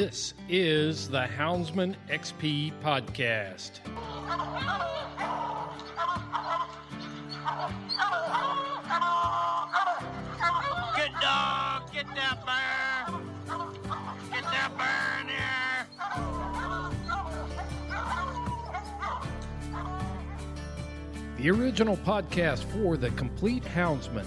This is the Houndsman XP podcast. Good dog, get that bear. Get that bear in here. The original podcast for the complete houndsman.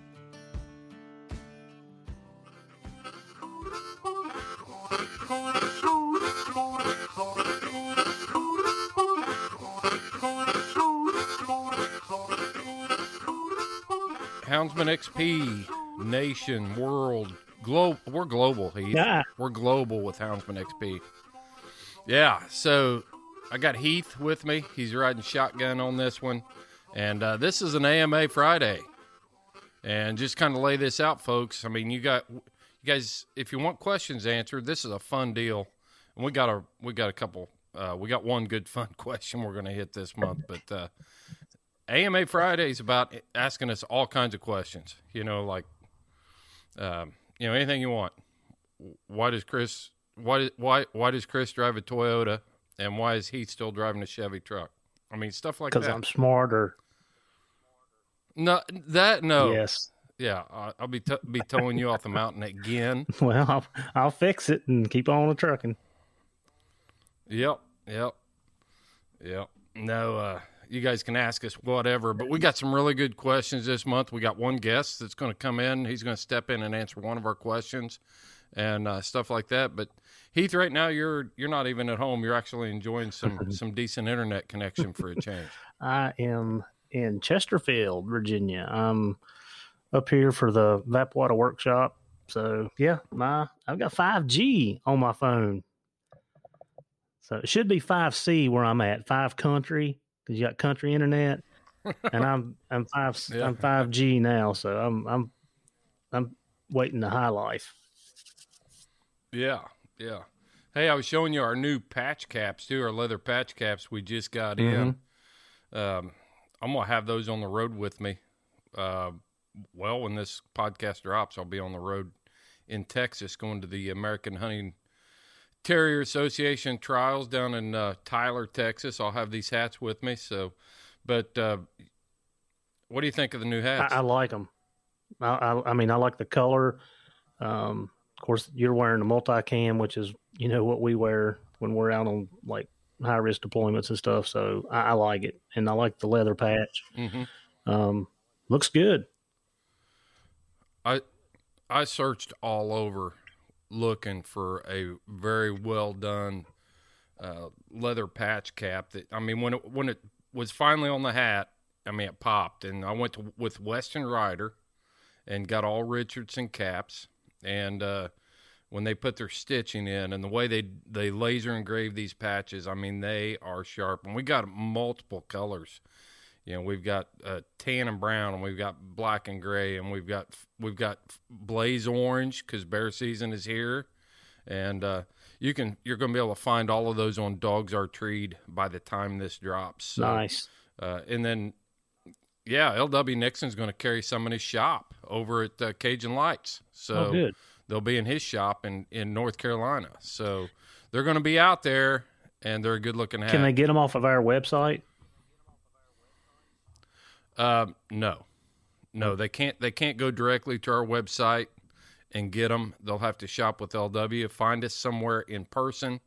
Houndsman XP, nation, world, globe. We're global, Heath. Yeah. We're global with Houndsman XP. Yeah, so I got Heath with me. He's riding shotgun on this one. And uh, this is an AMA Friday. And just kind of lay this out, folks. I mean, you got you guys. If you want questions answered, this is a fun deal. And we got a we got a couple. Uh, we got one good fun question we're going to hit this month, but uh, AMA Friday is about asking us all kinds of questions. You know, like um, you know anything you want. Why does Chris why why why does Chris drive a Toyota, and why is he still driving a Chevy truck? I mean, stuff like that. Because. I'm smarter. No, that no. Yes. Yeah, I'll be t- be towing you off the mountain again. Well, I'll, I'll fix it and keep on the trucking. Yep, yep, yep. No, uh, you guys can ask us whatever, but we got some really good questions this month. We got one guest that's going to come in. He's going to step in and answer one of our questions and uh, stuff like that. But Heath, right now you're you're not even at home. You're actually enjoying some some decent internet connection for a change. I am in Chesterfield, Virginia. I'm up here for the Vapwater workshop. So yeah, my I've got 5G on my phone. So it should be 5C where I'm at, five country because you got country internet, and I'm I'm five Yeah. I'm 5G now. So I'm I'm I'm waiting the high life. Yeah, yeah. Hey, I was showing you our new patch caps too, our leather patch caps we just got in. Um, I'm gonna have those on the road with me. Uh, well, when this podcast drops, I'll be on the road in Texas, going to the American Hunting Terrier Association trials down in uh, Tyler, Texas. I'll have these hats with me. So, but uh, what do you think of the new I, hats? I like them. I, I, I mean, I like the color. Um, of course, you're wearing a multicam, which is you know what we wear when we're out on like high risk deployments and stuff. So I, I like it, and I like the leather patch. hmm Um, looks good. I I searched all over looking for a very well done uh, leather patch cap. That I mean, when it when it was finally on the hat, I mean, it popped, and I went to, with Western Rider and got all Richardson caps, and uh, when they put their stitching in and the way they they laser engrave these patches, I mean, they are sharp, and we got multiple colors. You know, we've got uh, tan and brown, and we've got black and gray, and we've got we've got blaze orange because bear season is here, and uh, you can you're going to be able to find all of those on Dogs Are Treed by the time this drops. So, nice. uh, and then, yeah, L.W. Nixon's going to carry some in his shop over at uh, Cajun Lights. So oh, they'll be in his shop in, in North Carolina. So they're going to be out there, and they're a good looking hat. Can they get them off of our website? Um, no, no, they can't. They can't go directly to our website and get them. They'll have to shop with LW. Find us somewhere in person.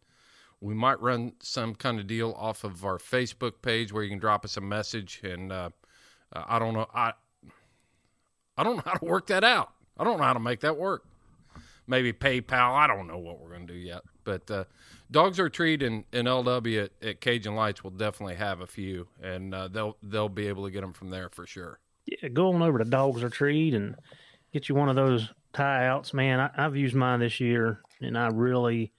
We might run some kind of deal off of our Facebook page where you can drop us a message. And uh, uh, I don't know. I I don't know how to work that out. I don't know how to make that work. Maybe PayPal. I don't know what we're going to do yet. But uh, Dogs Are Treed in, and LW at, at Cajun Lights will definitely have a few, and uh, they'll they'll be able to get them from there for sure. Yeah, go on over to Dogs Are Treed and get you one of those tie outs, man. I, I've used mine this year, and I really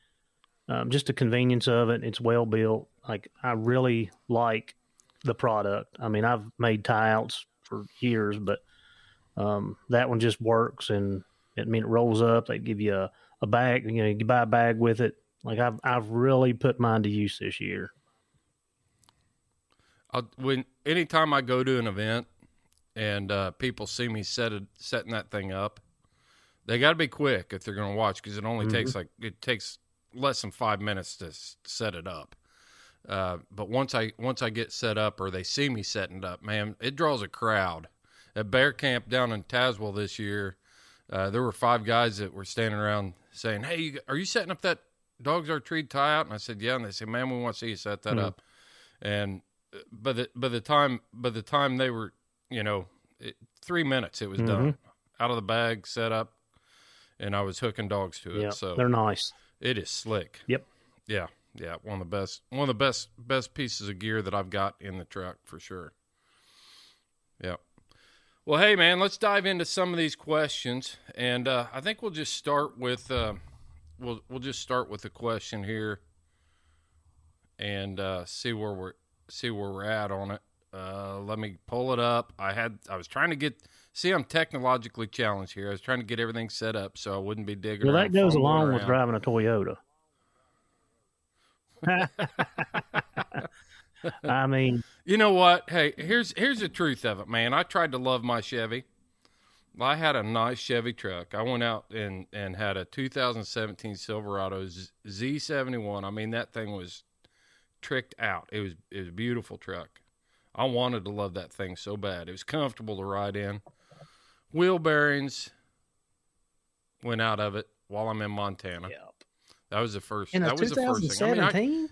um, just the convenience of it. It's well built. Like I really like the product. I mean, I've made tie outs for years, but um, that one just works, and it, I mean, it rolls up. They give you a, a bag. You know, you buy a bag with it. Like I've I've really put mine to use this year. I'll, when anytime I go to an event and uh, people see me set it, setting that thing up, they got to be quick if they're going to watch because it only takes like it takes less than five minutes to s- set it up. Uh, but once I once I get set up or they see me setting it up, man, it draws a crowd. At Bear Camp down in Tazewell this year, uh, there were five guys that were standing around saying, "Hey, you, are you setting up that dogs are treed tie out?" And I said, "Yeah." And they said, "Man, we want to see you set that up." And uh, by the by the time by the time they were, you know, it, three minutes it was done, out of the bag, set up, and I was hooking dogs to it. Yeah, so they're nice. it is slick. Yep. Yeah, yeah, one of the best, one of the best, best pieces of gear that I've got in the truck for sure. Yeah. Well, hey man, let's dive into some of these questions, and uh, I think we'll just start with uh, we'll we'll just start with a question here, and uh, see where we're see where we're at on it. Uh, let me pull it up. I had I was trying to get see I'm technologically challenged here. I was trying to get everything set up so I wouldn't be digging. Well, that goes along with driving a Toyota. I mean, You know what? Hey, here's here's the truth of it, man. I tried to love my Chevy. I had a nice Chevy truck. I went out and and had a 2017 Silverado Z- Z71. I mean, that thing was tricked out. It was it was a beautiful truck. I wanted to love that thing so bad. It was comfortable to ride in. Wheel bearings went out of it while I'm in Montana. That was the first. in a that was the first thing. I mean, I- 2017.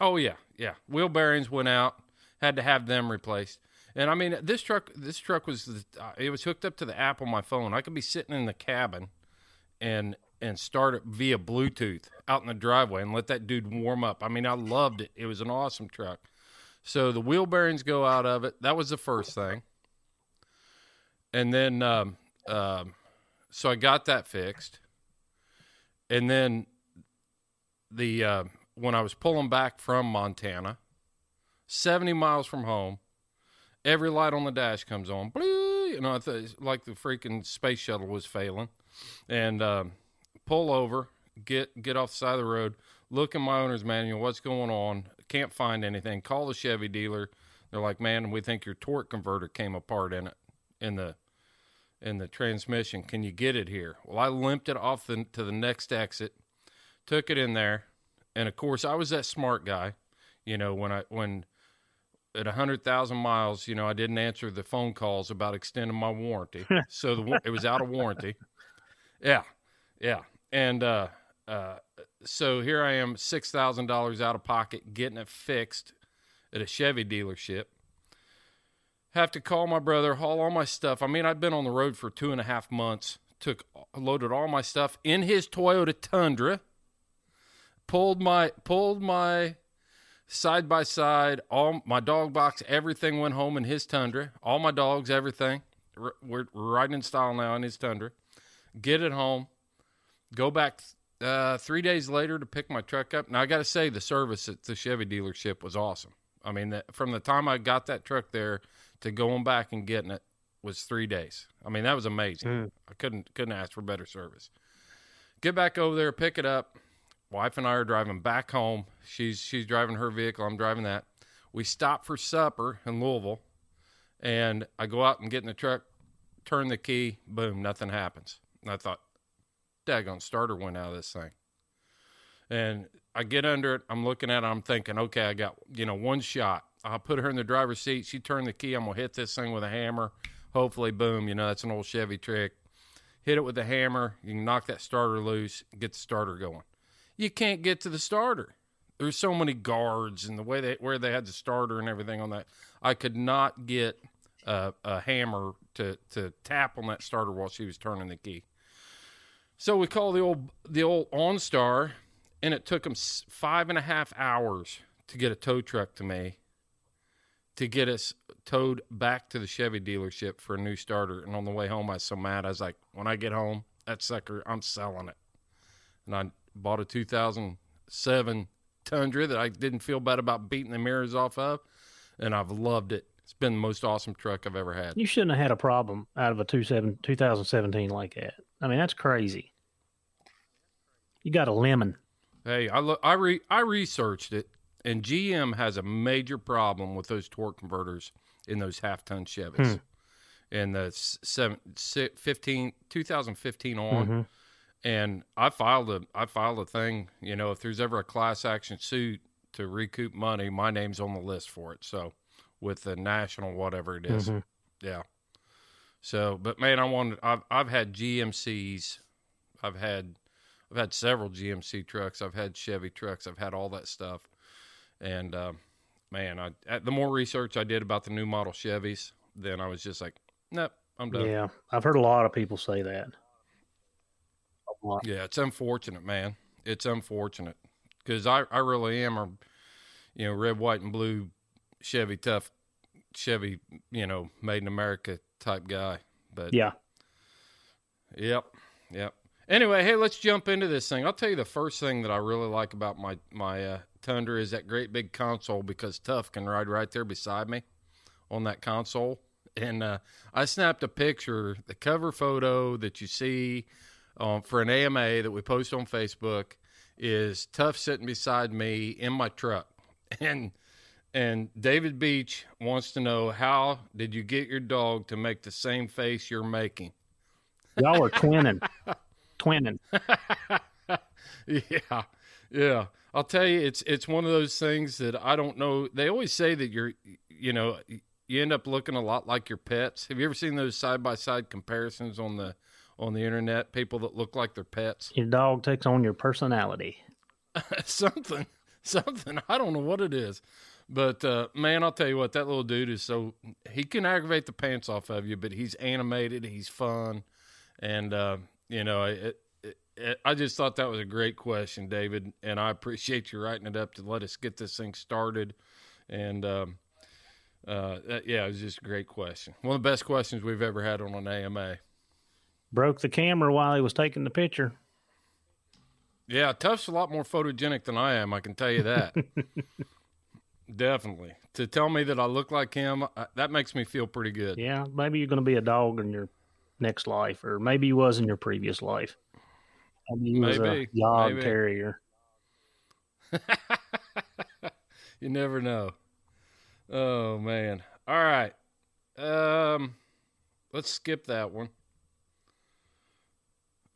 Oh yeah, yeah. Wheel bearings went out. Had to have them replaced. And I mean, this truck, this truck was, the- uh, it was hooked up to the app on my phone. I could be sitting in the cabin, and and start it via Bluetooth out in the driveway and let that dude warm up. I mean, I loved it. It was an awesome truck. So the wheel bearings go out of it. That was the first thing. And then, um, um, so I got that fixed. And then the uh, when I was pulling back from Montana, 70 miles from home, every light on the dash comes on. Blue, you know, I like the freaking space shuttle was failing. And um, pull over, get get off the side of the road, look in my owner's manual, what's going on? Can't find anything. Call the Chevy dealer. They're like, man, we think your torque converter came apart in it, in the in the transmission. Can you get it here? Well, I limped it off the, to the next exit, took it in there, and of course, I was that smart guy. You know, when I when at a hundred thousand miles, you know, I didn't answer the phone calls about extending my warranty, so the, it was out of warranty. Yeah, yeah, and uh, uh, so here I am, six thousand dollars out of pocket, getting it fixed at a Chevy dealership. Have to call my brother, haul all my stuff. I mean, I'd been on the road for two and a half months. Took loaded all my stuff in his Toyota Tundra. Pulled my pulled my side by side. All my dog box, everything went home in his Tundra. All my dogs, everything. R- We're, we're riding in style now in his Tundra. Get it home. Go back uh, three days later to pick my truck up. Now I got to say, the service at the Chevy dealership was awesome. I mean, that, from the time I got that truck there to going back and getting it was three days. I mean, that was amazing. I couldn't couldn't ask for better service. Get back over there, pick it up. Wife and I are driving back home. She's she's driving her vehicle. I'm driving that. We stop for supper in Louisville, and I go out and get in the truck, turn the key, boom, nothing happens. And I thought, daggone starter went out of this thing. And I get under it. I'm looking at it. I'm thinking, okay, I got you know one shot. I'll put her in the driver's seat. She turned the key. I'm gonna hit this thing with a hammer. Hopefully, boom. You know that's an old Chevy trick. Hit it with a hammer. You can knock that starter loose. Get the starter going. You can't get to the starter. There's so many guards and the way they where they had the starter and everything on that. I could not get a, a hammer to to tap on that starter while she was turning the key. So we call the old the old OnStar, and it took them five and a half hours to get a tow truck to me, to get us towed back to the Chevy dealership for a new starter. And on the way home, I was so mad. I was like, when I get home, that sucker, I'm selling it. And I bought a 2007 Tundra that I didn't feel bad about beating the mirrors off of, and I've loved it. It's been the most awesome truck I've ever had. You shouldn't have had a problem out of a two 2017 like that. I mean, that's crazy. You got a lemon. Hey, I look, I re, I researched it, and GM has a major problem with those torque converters in those half ton Chevys. In the s- seven, si- 15, 2015 on, Mhm. And I filed a I filed a thing. You know, if there's ever a class action suit to recoup money, my name's on the list for it. So, with the national whatever it is. Mhm. yeah. So, but man, I wanted. I've I've had GMCs, I've had I've had several GMC trucks. I've had Chevy trucks. I've had all that stuff, and um, man, I the more research I did about the new model Chevys, then I was just like, nope, I'm done. Yeah, I've heard a lot of people say that. Lot. Yeah, it's unfortunate, man. It's unfortunate because I, I really am a, you know, red, white, and blue Chevy tough, Chevy, you know, made in America type guy. But Yeah. Yep. Yep. Anyway, hey, let's jump into this thing. I'll tell you the first thing that I really like about my my uh, Tundra is that great big console because Tough can ride right there beside me on that console. And uh, I snapped a picture, the cover photo that you see um, for an AMA that we post on Facebook is Tough sitting beside me in my truck, and and David Beach wants to know how did you get your dog to make the same face you're making? Y'all are twinning. twinning. yeah, yeah. I'll tell you, it's it's one of those things that I don't know. They always say that you're, you know, you end up looking a lot like your pets. Have you ever seen those side by side comparisons on the on the internet? People that look like their pets. Your dog takes on your personality. something, something. I don't know what it is, but uh, man, I'll tell you what, that little dude is so he can aggravate the pants off of you, but he's animated, he's fun, and uh, you know, it, it, I just thought that was a great question, David, and I appreciate you writing it up to let us get this thing started. And um, uh, yeah, it was just a great question. One of the best questions we've ever had on an AMA. Broke the camera while he was taking the picture. Yeah, Tuff's a lot more photogenic than I am. I can tell you that. Definitely. To tell me that I look like him, uh, that makes me feel pretty good. Yeah, maybe you're going to be a dog in your next life, or maybe you was in your previous life. Maybe you was Maybe, a dog maybe. terrier. you never know. Oh man. All right. Um let's skip that one.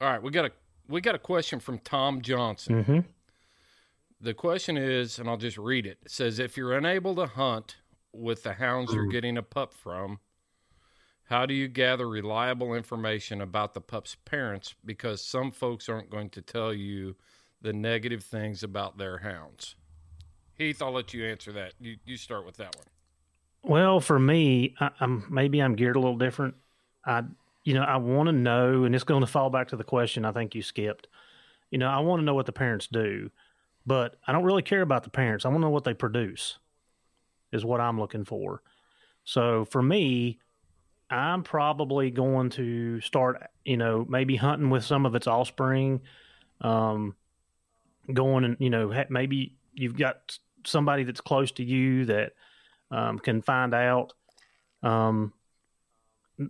All right, we got a we got a question from Tom Johnson. Mm-hmm. The question is, and I'll just read it. It says if you're unable to hunt with the hounds you're getting a pup from, how do you gather reliable information about the pup's parents because some folks aren't going to tell you the negative things about their hounds? Heath, I'll let you answer that. You you start with that one. Well, for me, I, I'm maybe I'm geared a little different. I, you know, I want to know, and it's going to fall back to the question I think you skipped. You know, I want to know what the parents do, but I don't really care about the parents. I want to know what they produce, is what I'm looking for. So for me, I'm probably going to start, you know, maybe hunting with some of its offspring, um, going and you know maybe you've got somebody that's close to you that um, can find out. Um,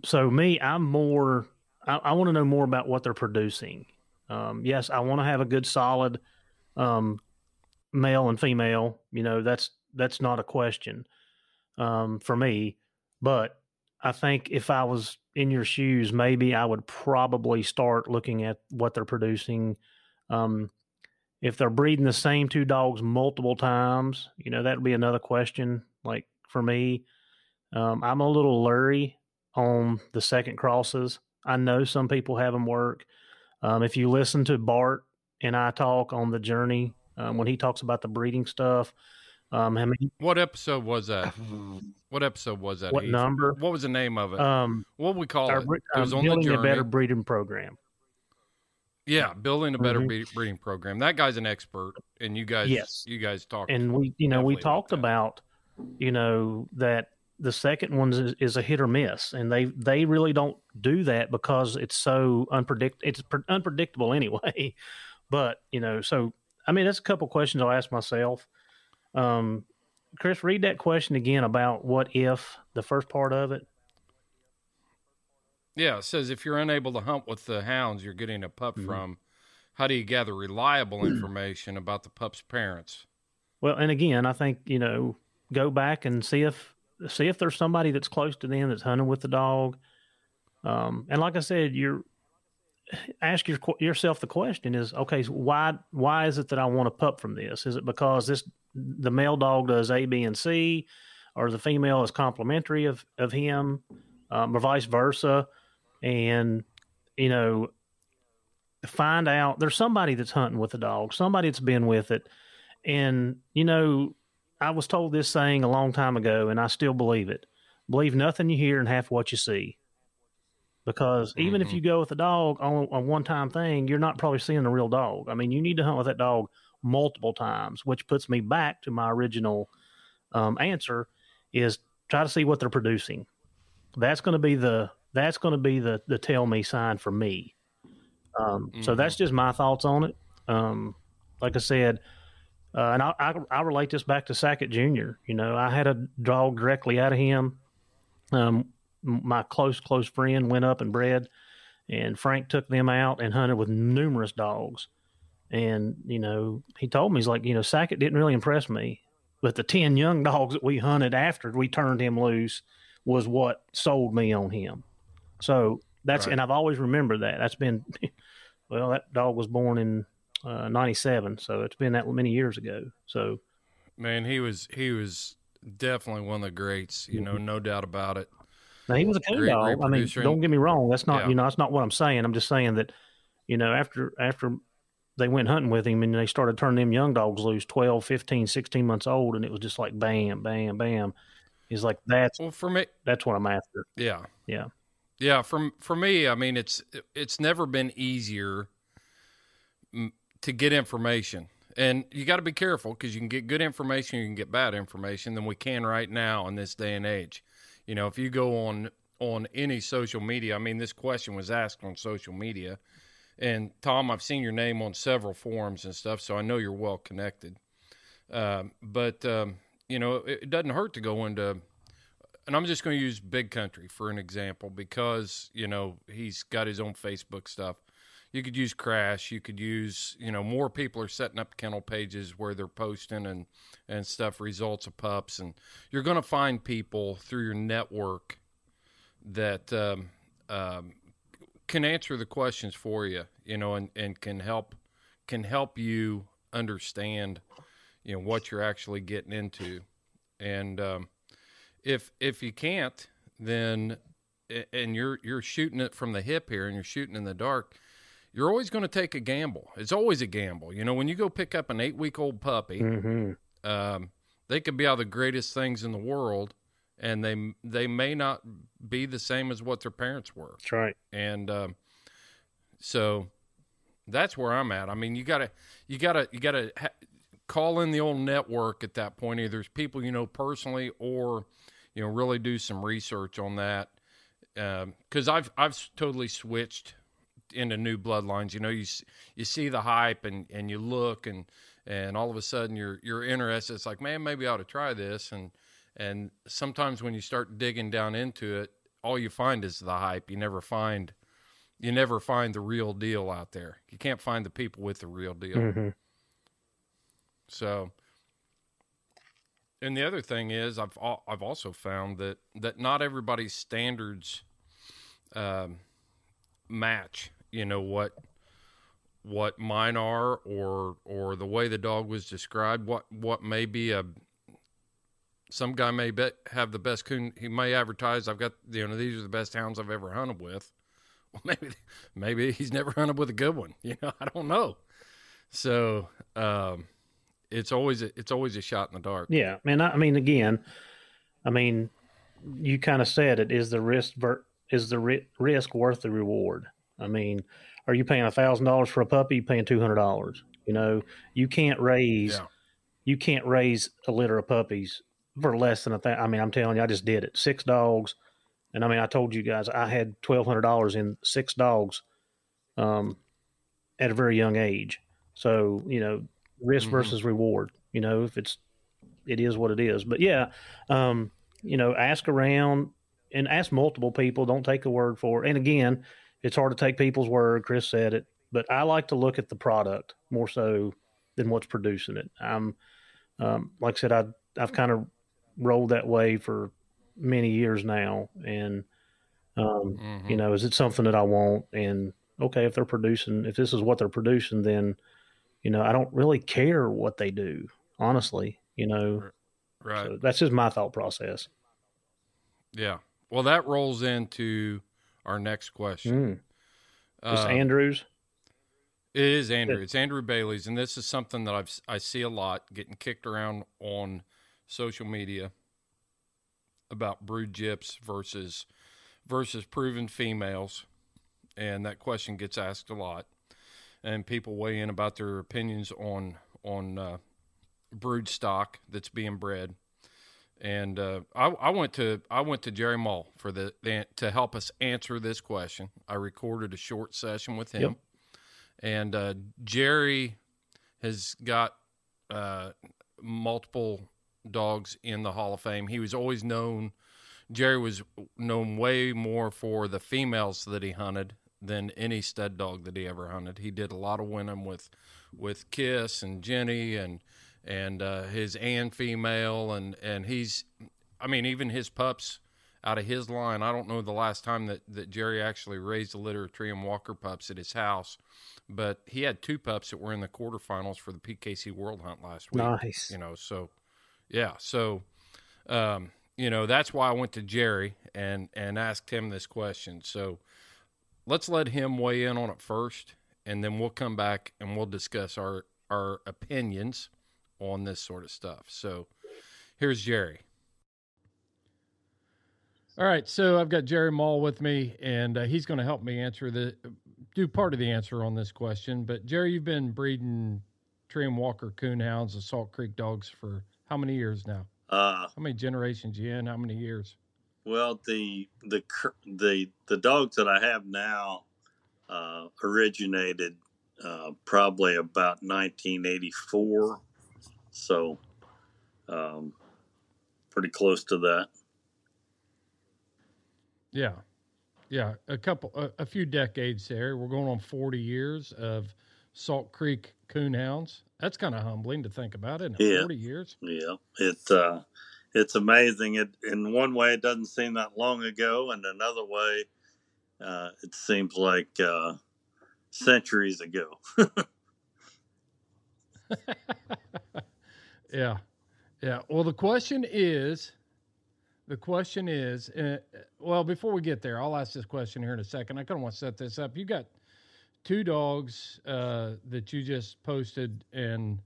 so me, I'm more. I, I want to know more about what they're producing. Um, yes, I want to have a good, solid um, male and female. You know, that's that's not a question um, for me. But I think if I was in your shoes, maybe I would probably start looking at what they're producing. Um, if they're breeding the same two dogs multiple times, you know, that would be another question. Like for me, um, I'm a little leery on the second crosses. I know some people have them work. Um, if you listen to Bart and I talk on the journey um, when he talks about the breeding stuff, um, how many, What episode was that? What episode was that? What Heath? number? What was the name of it? um, what we call our, it? It was on the building a better breeding program. Yeah, building a better Mhm. breeding program. That guy's an expert, and you guys, Yes. you guys talked. and we you know we definitely about talked about you know that the second one is, is a hit or miss and they they really don't do that because it's so unpredict it's pre- unpredictable anyway but you know so i mean that's a couple questions i'll ask myself um chris read that question again about what if the first part of it Yeah, it says if you're unable to hunt with the hounds you're getting a pup Mm-hmm. from, how do you gather reliable information about the pup's parents? Well, and again, I think you know, go back and see if see if there's somebody that's close to them that's hunting with the dog. Um, and like I said, you're ask your, yourself the question is okay. Why why is it that I want a pup from this? Is it because this the male dog does A, B, and C, or the female is complementary of of him, um, or vice versa? And you know, find out there's somebody that's hunting with the dog, somebody that's been with it. And, you know, I was told this saying a long time ago, and I still believe it. Believe nothing you hear and half what you see. Because even if Mhm. you go with a dog on a one time thing, you're not probably seeing a real dog. I mean, you need to hunt with that dog multiple times, which puts me back to my original um, answer is try to see what they're producing. That's going to be the that's going to be the the tell me sign for me. Um, So Mhm. that's just my thoughts on it. Um, like I said, uh, and I, I I relate this back to Sackett Jr. You know, I had a dog directly out of him. Um, my close close friend went up and bred, and Frank took them out and hunted with numerous dogs. And you know, he told me he's like, you know, Sackett didn't really impress me, but the ten young dogs that we hunted after we turned him loose was what sold me on him. So that's Right. and I've always remembered that. That's been well, that dog was born in uh, '97, so it's been that many years ago. So Man, he was he was definitely one of the greats. You know, no doubt about it. now he was a coon dog. I mean, don't get me wrong. That's not Yeah. you know that's not what I'm saying. I'm just saying that you know after after they went hunting with him and they started turning them young dogs loose 12 15 16 months old and it was just like bam bam bam he's like that's Well, for me, that's what i'm after yeah, yeah yeah. For for me, I mean, it's it's never been easier to get information. And you got to be careful because you can get good information, you can get bad information than we can right now in this day and age. You know, if you go on on any social media, I mean, this question was asked on social media, and Tom, I've seen your name on several forums and stuff, so I know you're well connected. Um, but um, you know, it, it doesn't hurt to go into and I'm just going to use Big Country for an example because you know he's got his own Facebook stuff. You could use Crash. You could use you know more people are setting up kennel pages where they're posting and and stuff results of pups and you're going to find people through your network that um, um, can answer the questions for you. You know and and can help can help you understand you know what you're actually getting into and um, if if you can't, then and you're you're shooting it from the hip here, and you're shooting in the dark. You're always going to take a gamble. It's always a gamble. You know, when you go pick up an eight week old puppy, Mm-hmm. um, they could be all the greatest things in the world, and they they may not be the same as what their parents were. That's right. And um, so that's where I'm at. I mean, you gotta you gotta you gotta ha- call in the old network at that point. Either there's people you know personally, or you know really do some research on that. Because I've I've totally switched into new bloodlines. You know, you you see the hype and and you look and and all of a sudden you're you're interested. It's like, man, maybe I ought to try this. And and sometimes when you start digging down into it, all you find is the hype. You never find you never find the real deal out there. You can't find the people with the real deal. Mm-hmm. So, and the other thing is, I've I've also found that that not everybody's standards um, match. You know what what mine are, or or the way the dog was described. What what may be a some guy may have the best coon. He may advertise, "I've got you know these are the best hounds I've ever hunted with." Well, maybe maybe he's never hunted with a good one. You know, I don't know. So um, it's always a, it's always a shot in the dark. Yeah, man. I, I mean, again, I mean, you kind of said it. Is the risk ver- is the ri- risk worth the reward? I mean, are you paying a thousand dollars for a puppy? You paying two hundred dollars? You know, you can't raise Yeah. you can't raise a litter of puppies for less than a thing. I mean, I'm telling you, I just did it. Six dogs, and I mean, I told you guys I had twelve hundred dollars in six dogs, um, at a very young age. So you know, risk Mhm. versus reward. You know, if it's it is what it is. But yeah, um, you know, ask around and ask multiple people. Don't take a word for it. And again, it's hard to take people's word. Chris said it, but I like to look at the product more so than what's producing it. I'm, um, like I said, I I've kind of rolled that way for many years now, and um, Mhm. you know, is it something that I want? And okay, if they're producing, if this is what they're producing, then you know, I don't really care what they do, honestly. You know, Right. so that's just my thought process. Yeah. Well, that rolls into our next question. Mm. Is Uh, Andrews? It is Andrew. It's Andrew Bailey's, and this is something that I've I see a lot getting kicked around on social media about brood gyps versus versus proven females, and that question gets asked a lot, and people weigh in about their opinions on on uh, brood stock that's being bred. And uh, I, I went to I went to Jerry Mull for the, the to help us answer this question. I recorded a short session with him Yep. and uh, Jerry has got uh, multiple dogs in the Hall of Fame. He was always known. Jerry was known way more for the females that he hunted than any stud dog that he ever hunted. He did a lot of winning with with Kiss and Jenny and and uh, his and female and and he's I mean even his pups out of his line. I don't know the last time that, that Jerry actually raised a litter of Treeing Walker pups at his house, but he had two pups that were in the quarterfinals for the PKC World Hunt last week. Nice. You know, so yeah, so um, you know that's why I went to Jerry and and asked him this question. So let's let him weigh in on it first, and then we'll come back and we'll discuss our our opinions on this sort of stuff. So here's Jerry. All right, so I've got Jerry Mull with me, and uh, he's going to help me answer the do part of the answer on this question, but Jerry, you've been breeding Treeing Walker Coonhounds and Salt Creek dogs for how many years now? Uh, How many generations you in? How many years? well, the the the the dogs that I have now uh, originated uh, probably about 1984, so um, pretty close to that. Yeah, yeah, a couple, a, a few decades there. We're going on forty years of Salt Creek Coonhounds. That's kind of humbling to think about, isn't it? Yeah. Forty years. Yeah, it's uh, it's amazing. It in one way it doesn't seem that long ago, and another way, uh, it seems like uh, centuries ago. Yeah, yeah. Well, the question is, the question is, uh, well, before we get there, I'll ask this question here in a second. I kind of want to set this up. You got two dogs uh, that you just posted and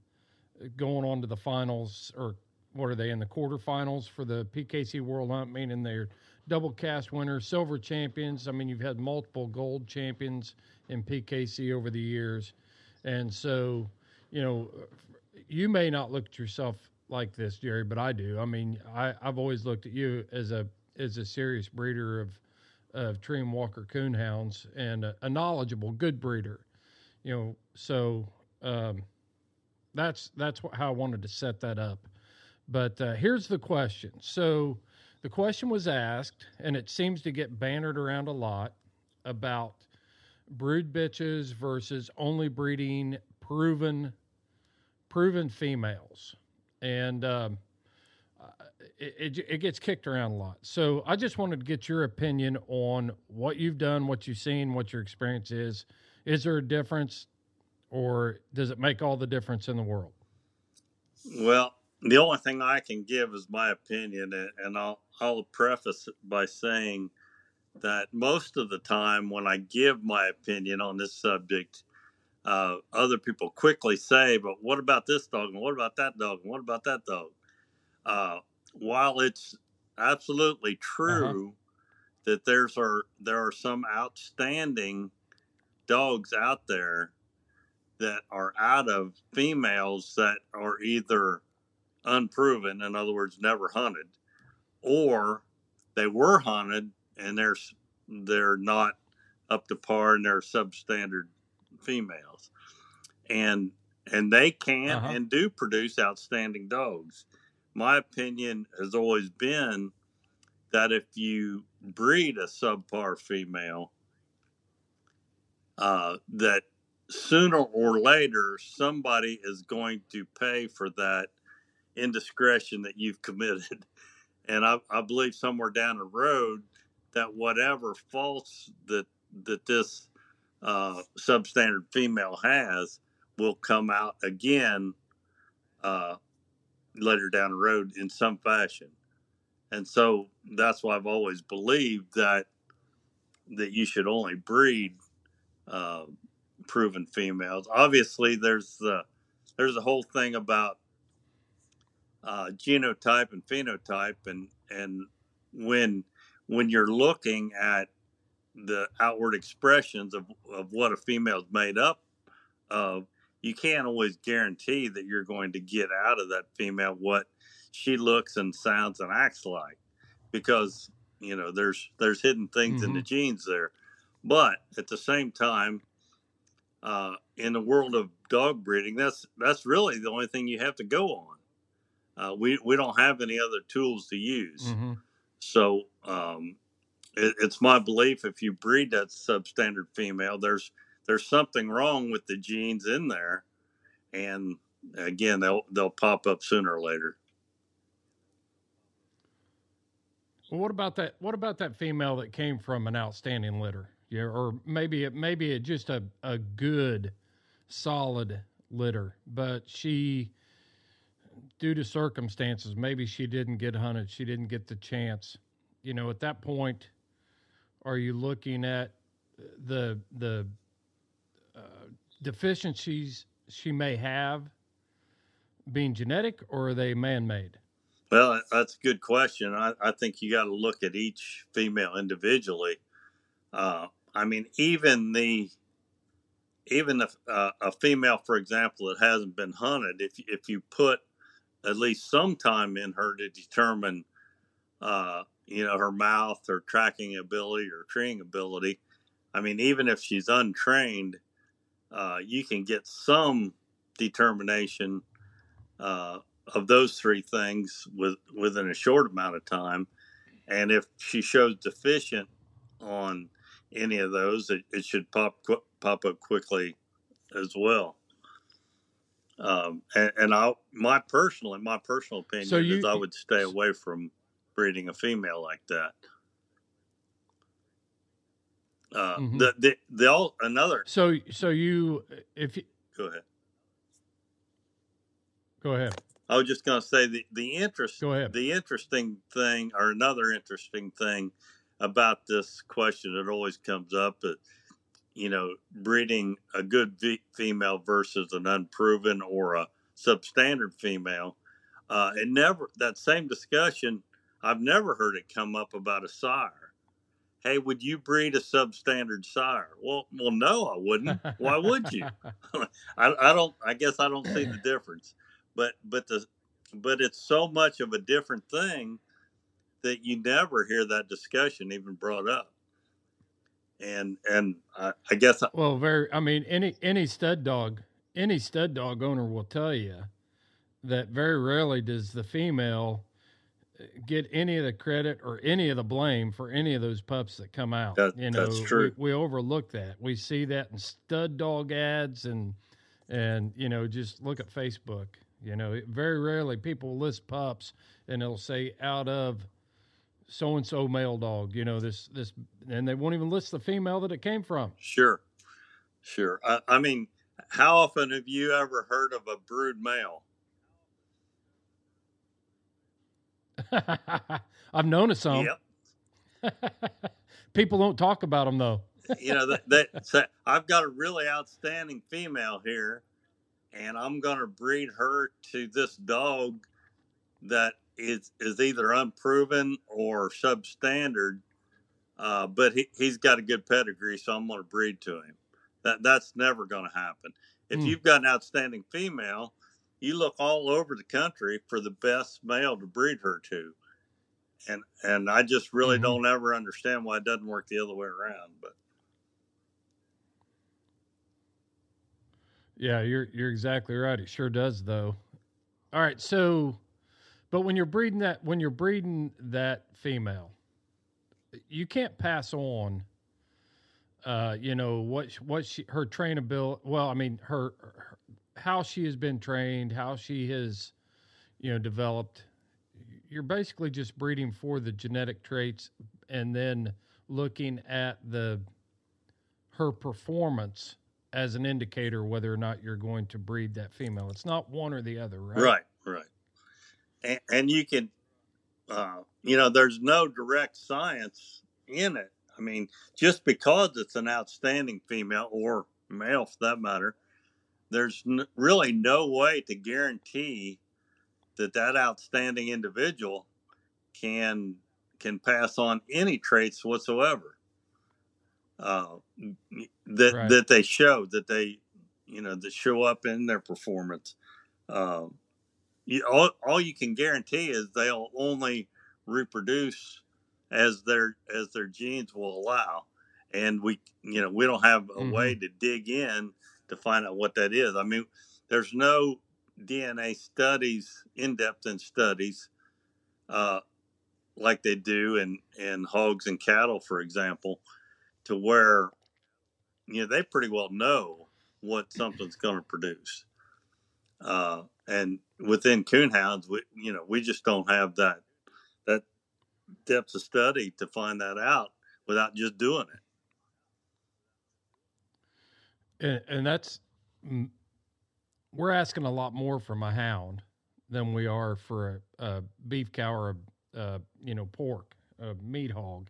going on to the finals, or what are they in the quarterfinals for the PKC World Hunt? Meaning they're double cast winners, silver champions. I mean, you've had multiple gold champions in PKC over the years, and so you know you may not look at yourself like this, Jerry, but I do. I mean, I, I've always looked at you as a as a serious breeder of of Treeing Walker Coonhounds and a, a knowledgeable, good breeder. You know, so um, that's that's how I wanted to set that up. But uh, here's the question. So the question was asked, and it seems to get bannered around a lot about brood bitches versus only breeding proven proven females, and um, it, it it gets kicked around a lot. So I just wanted to get your opinion on what you've done, what you've seen, what your experience is. Is there a difference, or does it make all the difference in the world? Well, the only thing I can give is my opinion, and I'll I'll preface it by saying that most of the time when I give my opinion on this subject, uh, other people quickly say, "But what about this dog? And what about that dog? And what about that dog?" Uh, while it's absolutely true that there's are there are some outstanding dogs out there that are out of females that are either unproven, in other words, never hunted, or they were hunted and they're they're not up to par and they're substandard females, and and they can Uh-huh. and do produce outstanding dogs. My opinion has always been that if you breed a subpar female, uh, that sooner or later somebody is going to pay for that indiscretion that you've committed. And I, I believe somewhere down the road that whatever faults that that this uh, substandard female has will come out again uh, later down the road in some fashion. And so that's why I've always believed that that you should only breed uh, proven females. Obviously, there's the there's a whole thing about uh, genotype and phenotype, and and when when you're looking at the outward expressions of, of what a female's made up of, you can't always guarantee that you're going to get out of that female what she looks and sounds and acts like, because you know there's there's hidden things in the genes there. But at the same time, uh, in the world of dog breeding, that's that's really the only thing you have to go on. Uh, we we don't have any other tools to use. Mm-hmm. So um, it, it's my belief if you breed that substandard female, there's there's something wrong with the genes in there, and again they'll they'll pop up sooner or later. Well, what about that? What about that female that came from an outstanding litter? Yeah, or maybe it maybe it just a a good, solid litter, but she, due to circumstances, maybe she didn't get hunted. She didn't get the chance. You know, at that point, are you looking at the the deficiencies she may have being genetic, or are they man made? Well, that's a good question. I, I think you got to look at each female individually. Uh, I mean, even the even uh, a female, for example, that hasn't been hunted, if if you put at least some time in her to determine, uh, you know, her mouth or tracking ability or treeing ability, I mean, even if she's untrained, uh, you can get some determination uh, of those three things with within a short amount of time. And if she shows deficient on any of those, it, it should pop pop up quickly as well. Um, and, and I, my personal, in my personal opinion, So you- is I would stay away from breeding a female like that. Uh, Mhm. The the the all another. So so you if you Go ahead. go ahead. I was just going to say the the interest. Go ahead. The interesting thing, or another interesting thing about this question that always comes up, that you know, breeding a good v- female versus an unproven or a substandard female. Uh, it never that same discussion. I've never heard it come up about a sire. Hey, would you breed a substandard sire? Well, well, no, I wouldn't. Why would you? I, I don't. I guess I don't see the difference. But but the but it's so much of a different thing that you never hear that discussion even brought up. And and I, I guess I, Well, very. I mean, any any stud dog, any stud dog owner will tell you that very rarely does the female get any of the credit or any of the blame for any of those pups that come out. That- you know, that's true. We, we overlook that. We see that in stud dog ads and and you know just look at Facebook. You know, it, very rarely people list pups and they'll say out of so and so male dog. You know this this, and they won't even list the female that it came from. sure, sure. I, I mean, how often have you ever heard of a brood male? I've known some. Yep. People don't talk about them though. you know that, that say, I've got a really outstanding female here, and I'm going to breed her to this dog that is is either unproven or substandard. Uh, but he, he's got a good pedigree, so I'm going to breed to him. That that's never going to happen. If Mm. you've got an outstanding female, you look all over the country for the best male to breed her to. And and I just really Mhm. don't ever understand why it doesn't work the other way around. But Yeah, you're you're exactly right. It sure does though. All right, so but when you're breeding that when you're breeding that female, you can't pass on uh, you know, what what she her trainability well, I mean her, her how she has been trained, how she has you know developed. You're basically just breeding for the genetic traits and then looking at the her performance as an indicator whether or not you're going to breed that female. It's not one or the other, right? Right, right. And, and you can, uh, you know, there's no direct science in it. I mean, just because it's an outstanding female or male for that matter, there's n- really no way to guarantee that that outstanding individual can can pass on any traits whatsoever uh, that Right. that they show that they you know that show up in their performance. Um, you, all, all you can guarantee is they'll only reproduce as their as their genes will allow, and we you know we don't have a way to dig in to find out what that is. I mean, there's no DNA studies, in depth in studies, uh, like they do in in hogs and cattle, for example, to where you know they pretty well know what something's going to produce. Uh, and within coonhounds, we you know we just don't have that that depth of study to find that out without just doing it. And, and that's we're asking a lot more from a hound than we are for a, a beef cow or a, a you know pork, a meat hog.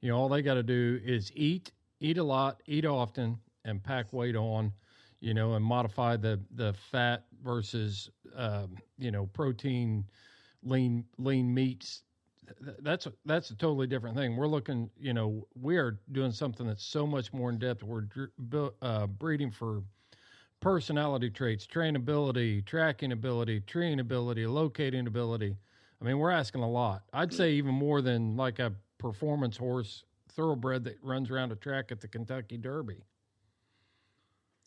You know, all they got to do is eat, eat a lot, eat often, and pack weight on. You know, and modify the the fat versus um, you know protein, lean lean meats that's that's a totally different thing. We're looking, you know, we are doing something that's so much more in depth. We're uh, breeding for personality traits, trainability, tracking ability, treeing ability, locating ability. I mean, we're asking a lot. I'd say even more than like a performance horse thoroughbred that runs around a track at the Kentucky Derby.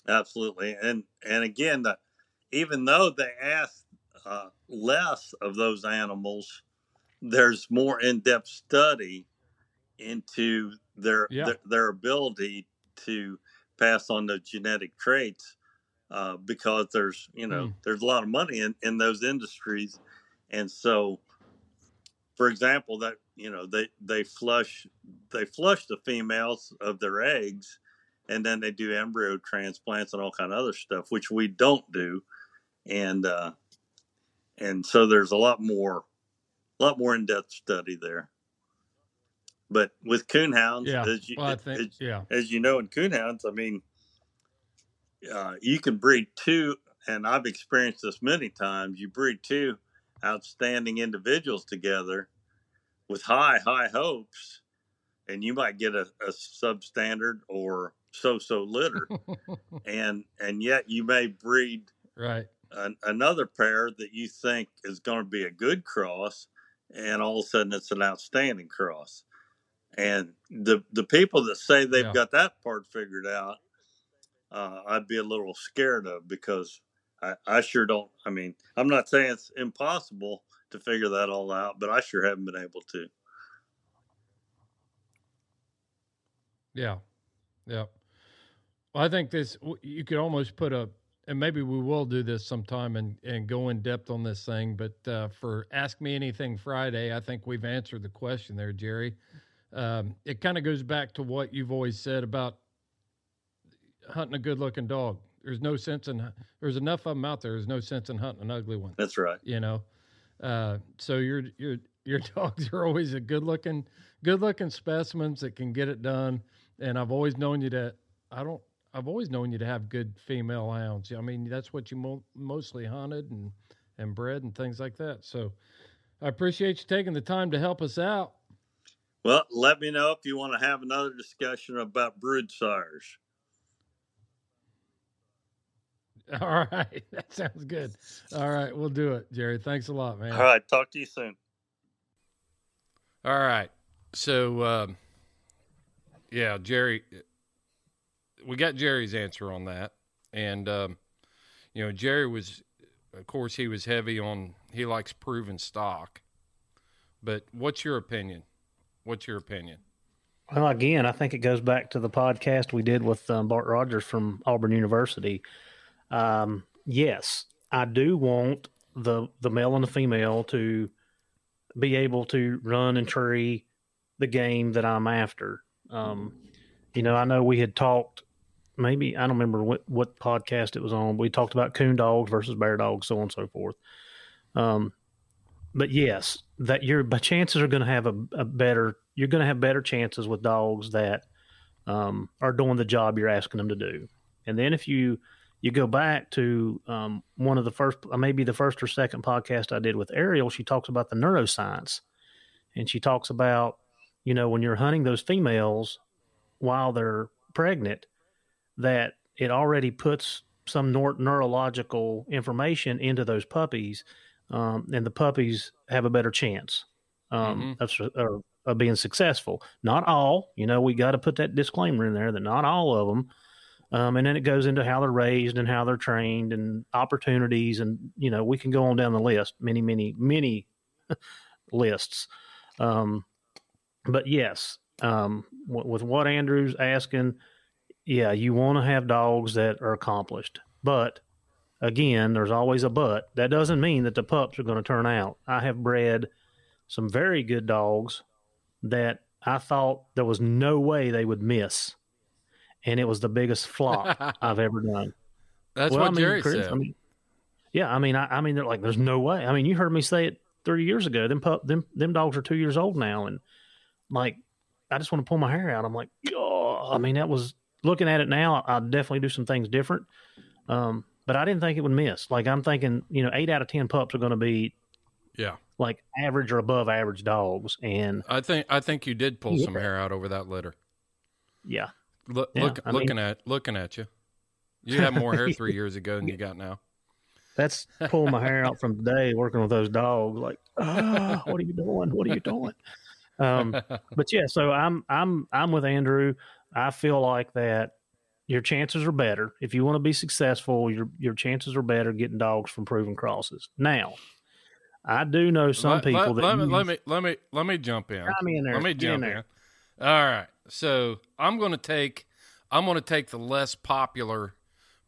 Absolutely, and and again, the, even though they ask uh, less of those animals, there's more in-depth study into their Yeah. their, their ability to pass on the genetic traits uh, because there's you know Mm. there's a lot of money in, in those industries and so for example that you know they they flush they flush the females of their eggs and then they do embryo transplants and all kind of other stuff which we don't do and uh and so there's a lot more a lot more in-depth study there but with coonhounds Yeah. as you Well, think, as, yeah. as you know in coonhounds i mean uh, you can breed two and i've experienced this many times you breed two outstanding individuals together with high high hopes and you might get a, a substandard or so-so litter and and yet you may breed Right. an, another pair that you think is going to be a good cross and all of a sudden it's an outstanding cross and the the people that say they've Yeah. got that part figured out uh, i'd be a little scared of because I, I sure don't i mean i'm not saying it's impossible to figure that all out but i sure haven't been able to Yeah, yeah. Well, I think this you could almost put a, and maybe we will do this sometime and and go in depth on this thing. But uh, for Ask Me Anything Friday, I think we've answered the question there, Jerry. Um, it kind of goes back to what you've always said about hunting a good-looking dog. There's no sense in there's enough of them out there. There's no sense in hunting an ugly one. that's right You know, uh, so your your your dogs are always a good-looking good-looking specimens that can get it done. And I've always known you to. I don't. I've always known you to have good female hounds. I mean, that's what you mo- mostly hunted and and bred and things like that. So I appreciate you taking the time to help us out. well let me know if you want to have another discussion about brood sires All right, that sounds good. All right, we'll do it, Jerry. Thanks a lot, man. all right talk to you soon All right. So, um, yeah, Jerry, we got Jerry's answer on that. And, um, you know, Jerry was, of course, he was heavy on, he likes proven stock. But what's your opinion? What's your opinion? Well, again, I think it goes back to the podcast we did with um, Bart Rogers from Auburn University. Um, yes, I do want the the male and the female to be able to run and tree the game that I'm after. Um, you know, I know we had talked. Maybe I don't remember what, what podcast it was on. We talked about coon dogs versus bear dogs, so on and so forth. Um, but yes, that your chances are going to have a, a better. You're going to have better chances with dogs that um, are doing the job you're asking them to do. And then if you you go back to um, one of the first, uh, maybe the first or second podcast I did with Ariel, she talks about the neuroscience, and she talks about you know when you're hunting those females while they're pregnant, that it already puts some neur- neurological information into those puppies, um, and the puppies have a better chance um, of, su- of, of being successful. Not all, you know, we got to put that disclaimer in there that not all of them. Um, and then it goes into how they're raised and how they're trained and opportunities, and you know, we can go on down the list, many, many, many lists. Um, but yes, um, w- with what Andrew's asking, yeah, you want to have dogs that are accomplished. But again, there's always a but. That doesn't mean that the pups are going to turn out. I have bred some very good dogs that I thought there was no way they would miss. And it was the biggest flop I've ever done. That's Well, what I mean, Jerry Chris, said. I mean, yeah, I mean, I, I mean, they're like, there's no way. I mean, you heard me say it 30 years ago. Them pup, them, them dogs are two years old now, and like, I just want to pull my hair out. I'm like, oh, I mean, that was looking at it now. I'll definitely do some things different. Um, but I didn't think it would miss. Like, I'm thinking, you know, eight out of ten pups are going to be Yeah. like average or above average dogs. And I think I think you did pull some hair out over that litter. yeah, Look, Yeah, look I mean- looking at looking at you. You had more hair three years ago than you got now. that's pulling my hair out from today working with those dogs. Like, ah, what are you doing? What are you doing? Um, but yeah, so I'm I'm I'm with Andrew. I feel like that your chances are better if you want to be successful. Your your chances are better getting dogs from proven crosses. Now, I do know some let, people let, that let me, use- let me let me let me jump in. Chime in there. Let me in jump in. there. All right. So I'm going to take I'm going to take the less popular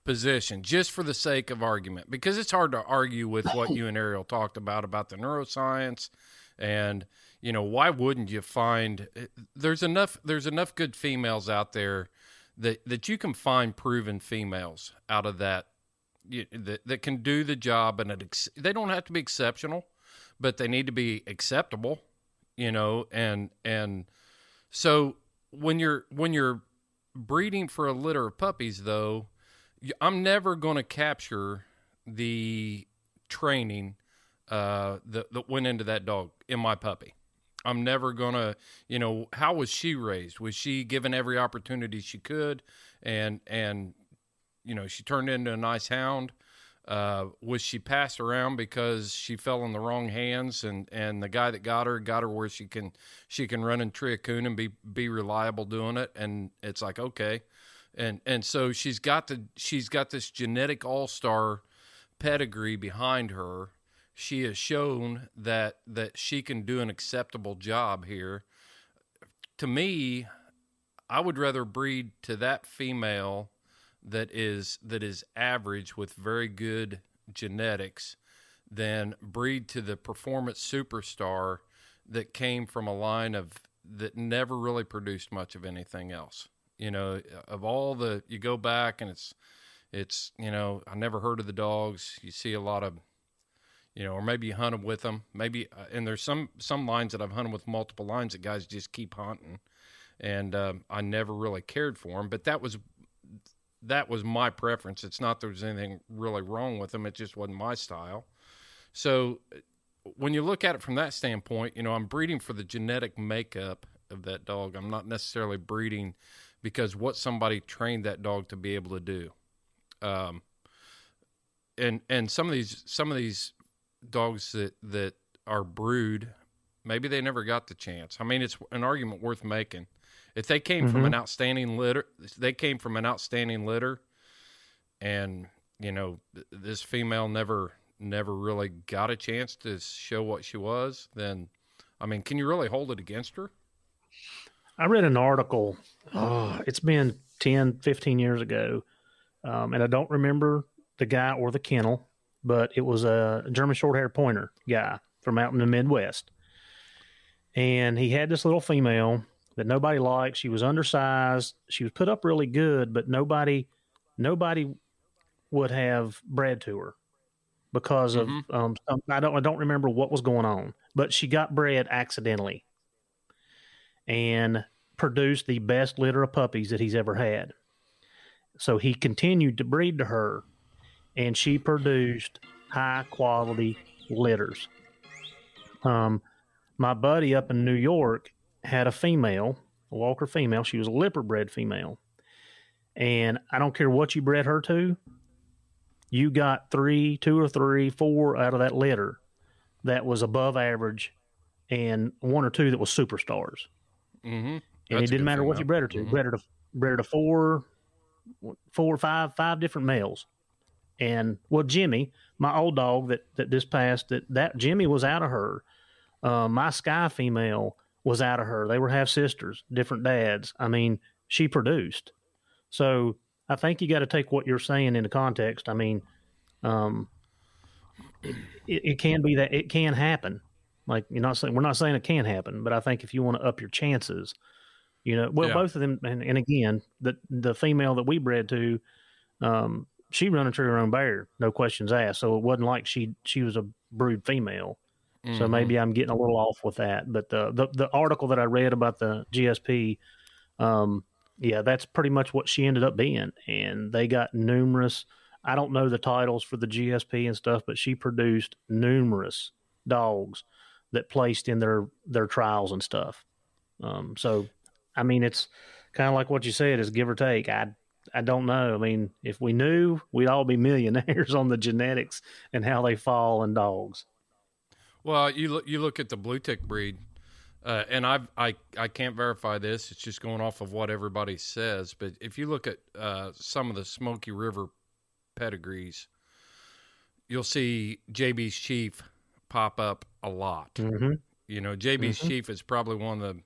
position just for the sake of argument because it's hard to argue with what you and Ariel talked about about the neuroscience and you know why wouldn't you find there's enough there's enough good females out there that that you can find proven females out of that that that can do the job and it, they don't have to be exceptional but they need to be acceptable you know and and so when you're when you're breeding for a litter of puppies though i'm never going to capture the training uh that, that went into that dog in my puppy i'm never to you know how was she raised? Was she given every opportunity she could? And and you know she turned into a nice hound. Uh, was she passed around because she fell in the wrong hands and, and the guy that got her got her where she can she can run and tree a coon and be be reliable doing it? And it's like okay. And and so she's got the she's got this genetic all star pedigree behind her she has shown that that she can do an acceptable job here to me I would rather breed to that female that is that is average with very good genetics than breed to the performance superstar that came from a line of that never really produced much of anything else. You know, of all the you go back and it's it's you know I never heard of the dogs. You see a lot of you know, or maybe you hunted with them. Maybe uh, and there's some some lines that I've hunted with multiple lines that guys just keep hunting, and um, I never really cared for them. But that was that was my preference. It's not there was anything really wrong with them. It just wasn't my style. So when you look at it from that standpoint, you know, I'm breeding for the genetic makeup of that dog. I'm not necessarily breeding because what somebody trained that dog to be able to do. Um, and and some of these some of these dogs that that are brood, maybe they never got the chance. I mean, it's an argument worth making. If they came from Mhm. an outstanding litter, they came from an outstanding litter, and you know this female never never really got a chance to show what she was. Then, I mean, can you really hold it against her? I read an article. Oh, it's been 10, 15 years ago. Um, and I don't remember the guy or the kennel, but it was a German short haired pointer guy from out in the Midwest. And he had this little female that nobody liked. She was undersized. She was put up really good, but nobody, nobody would have bred to her because of um, I don't I don't remember what was going on, but she got bred accidentally and produced the best litter of puppies that he's ever had. So he continued to breed to her, and she produced high quality litters. Um, my buddy up in New York had a female, a Walker female. She was a lipper bred female, and I don't care what you bred her to, you got three, two or three, four out of that litter that was above average, and one or two that was superstars Mm-hmm. and it didn't matter what you bred her to. Bred her to bred her to four, four, five, five different males. And well, Jimmy, my old dog that that this past that that Jimmy was out of her. Uh, my Sky female was out of her. They were half sisters, different dads. I mean, she produced. So I think you got to take what you're saying into context. I mean, um, it, it can be that it can happen. Like you're not saying we're not saying it can't happen, but I think if you want to up your chances, you know, well, Yeah. both of them, and, and again, the the female that we bred to, um, she run into her own bear, no questions asked. So it wasn't like she she was a brood female. So Mhm. maybe I'm getting a little off with that. But the the, the article that I read about the GSP, um, yeah, that's pretty much what she ended up being, and they got numerous. I don't know the titles for the GSP and stuff, but she produced numerous dogs that placed in their their trials and stuff. Um, so, I mean, it's kind of like what you said is give or take. I I don't know. I mean, if we knew, we'd all be millionaires on the genetics and how they fall in dogs. Well, you look you look at the blue tick breed, uh, and I I I can't verify this. It's just going off of what everybody says. But if you look at uh, some of the Smoky River pedigrees, you'll see JB's Chief pop up a lot. Mm-hmm. You know, JB's Mhm. Chief is probably one of the,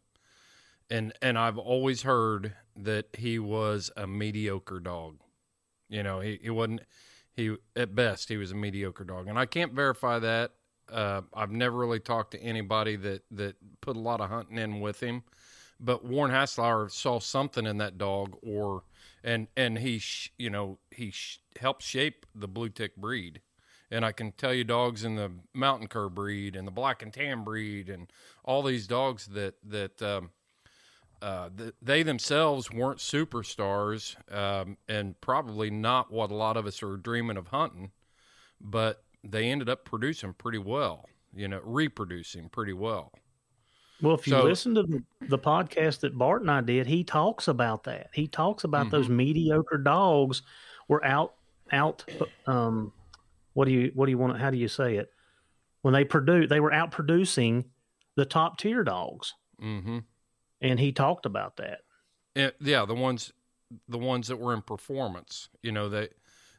and and I've always heard that he was a mediocre dog. You know, he, he wasn't. He at best he was a mediocre dog, and I can't verify that. Uh, I've never really talked to anybody that that put a lot of hunting in with him, but Warren Haslauer saw something in that dog, or and and he sh- you know he sh- helped shape the blue tick breed. And I can tell you, dogs in the mountain cur breed and the black and tan breed, and all these dogs that that um, uh, th- they themselves weren't superstars, um, and probably not what a lot of us are dreaming of hunting, but they ended up producing pretty well. You know, reproducing pretty well. Well, if you So- listen to the, the podcast that Bart and I did, he talks about that. He talks about those mediocre dogs were out out. Um, what do you what do you want? How do you say it? When they produce, they were out producing the top tier dogs, Mm-hmm. And he talked about that. Yeah, the ones the ones that were in performance. You know, they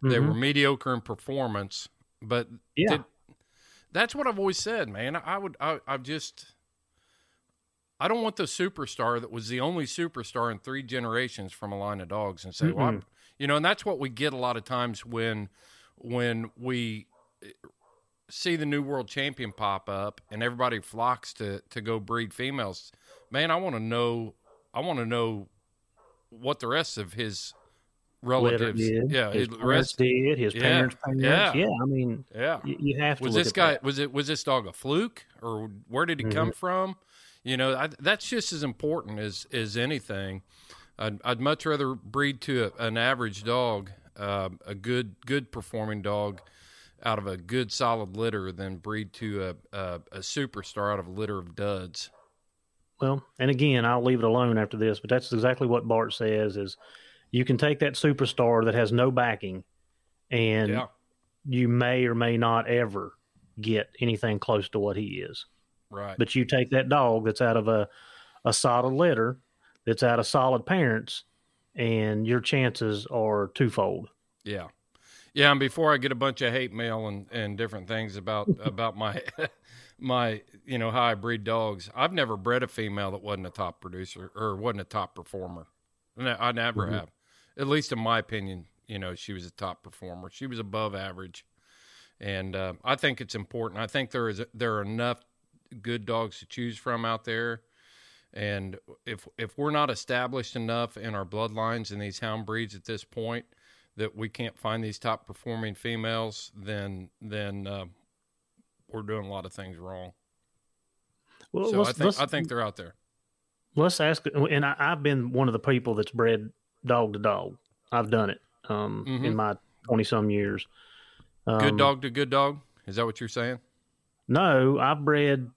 they were Mhm. mediocre in performance, but Yeah. did- that's what I've always said, man. I would I I've just I don't want the superstar that was the only superstar in three generations from a line of dogs and say, well, I'm, you know, and that's what we get a lot of times when when we eh, see the new world champion pop up and everybody flocks to to go breed females. Man, I want to know I want to know what the rest of his relatives, did, yeah, his his parents rest did, his yeah, parents' parents. yeah, Yeah, I mean, yeah. you, you have to. Was this guy that. was it was this dog a fluke or where did he come Mhm. from? You know, I, that's just as important as as anything. I'd, I'd much rather breed to a, an average dog, uh, a good good performing dog, out of a good solid litter than breed to a, a a superstar out of a litter of duds. Well, and again, I'll leave it alone after this, but that's exactly what Bart says is you can take that superstar that has no backing and Yeah. you may or may not ever get anything close to what he is. Right. But you take that dog that's out of a, a solid litter, that's out of solid parents, and your chances are twofold. Yeah. Yeah, and before I get a bunch of hate mail and, and different things about about my my you know how I breed dogs, I've never bred a female that wasn't a top producer or wasn't a top performer. I never Mhm. have. At least in my opinion, you know, she was a top performer. She was above average, and uh, I think it's important. I think there is there are enough good dogs to choose from out there. And if if we're not established enough in our bloodlines in these hound breeds at this point that we can't find these top performing females, then then uh, we're doing a lot of things wrong. Well, so I think I think they're out there. Let's ask, and I, I've been one of the people that's bred dog to dog. I've done it um, in Mhm. my twenty some years. good Um, dog to good dog. Is that what you're saying? No, I've bred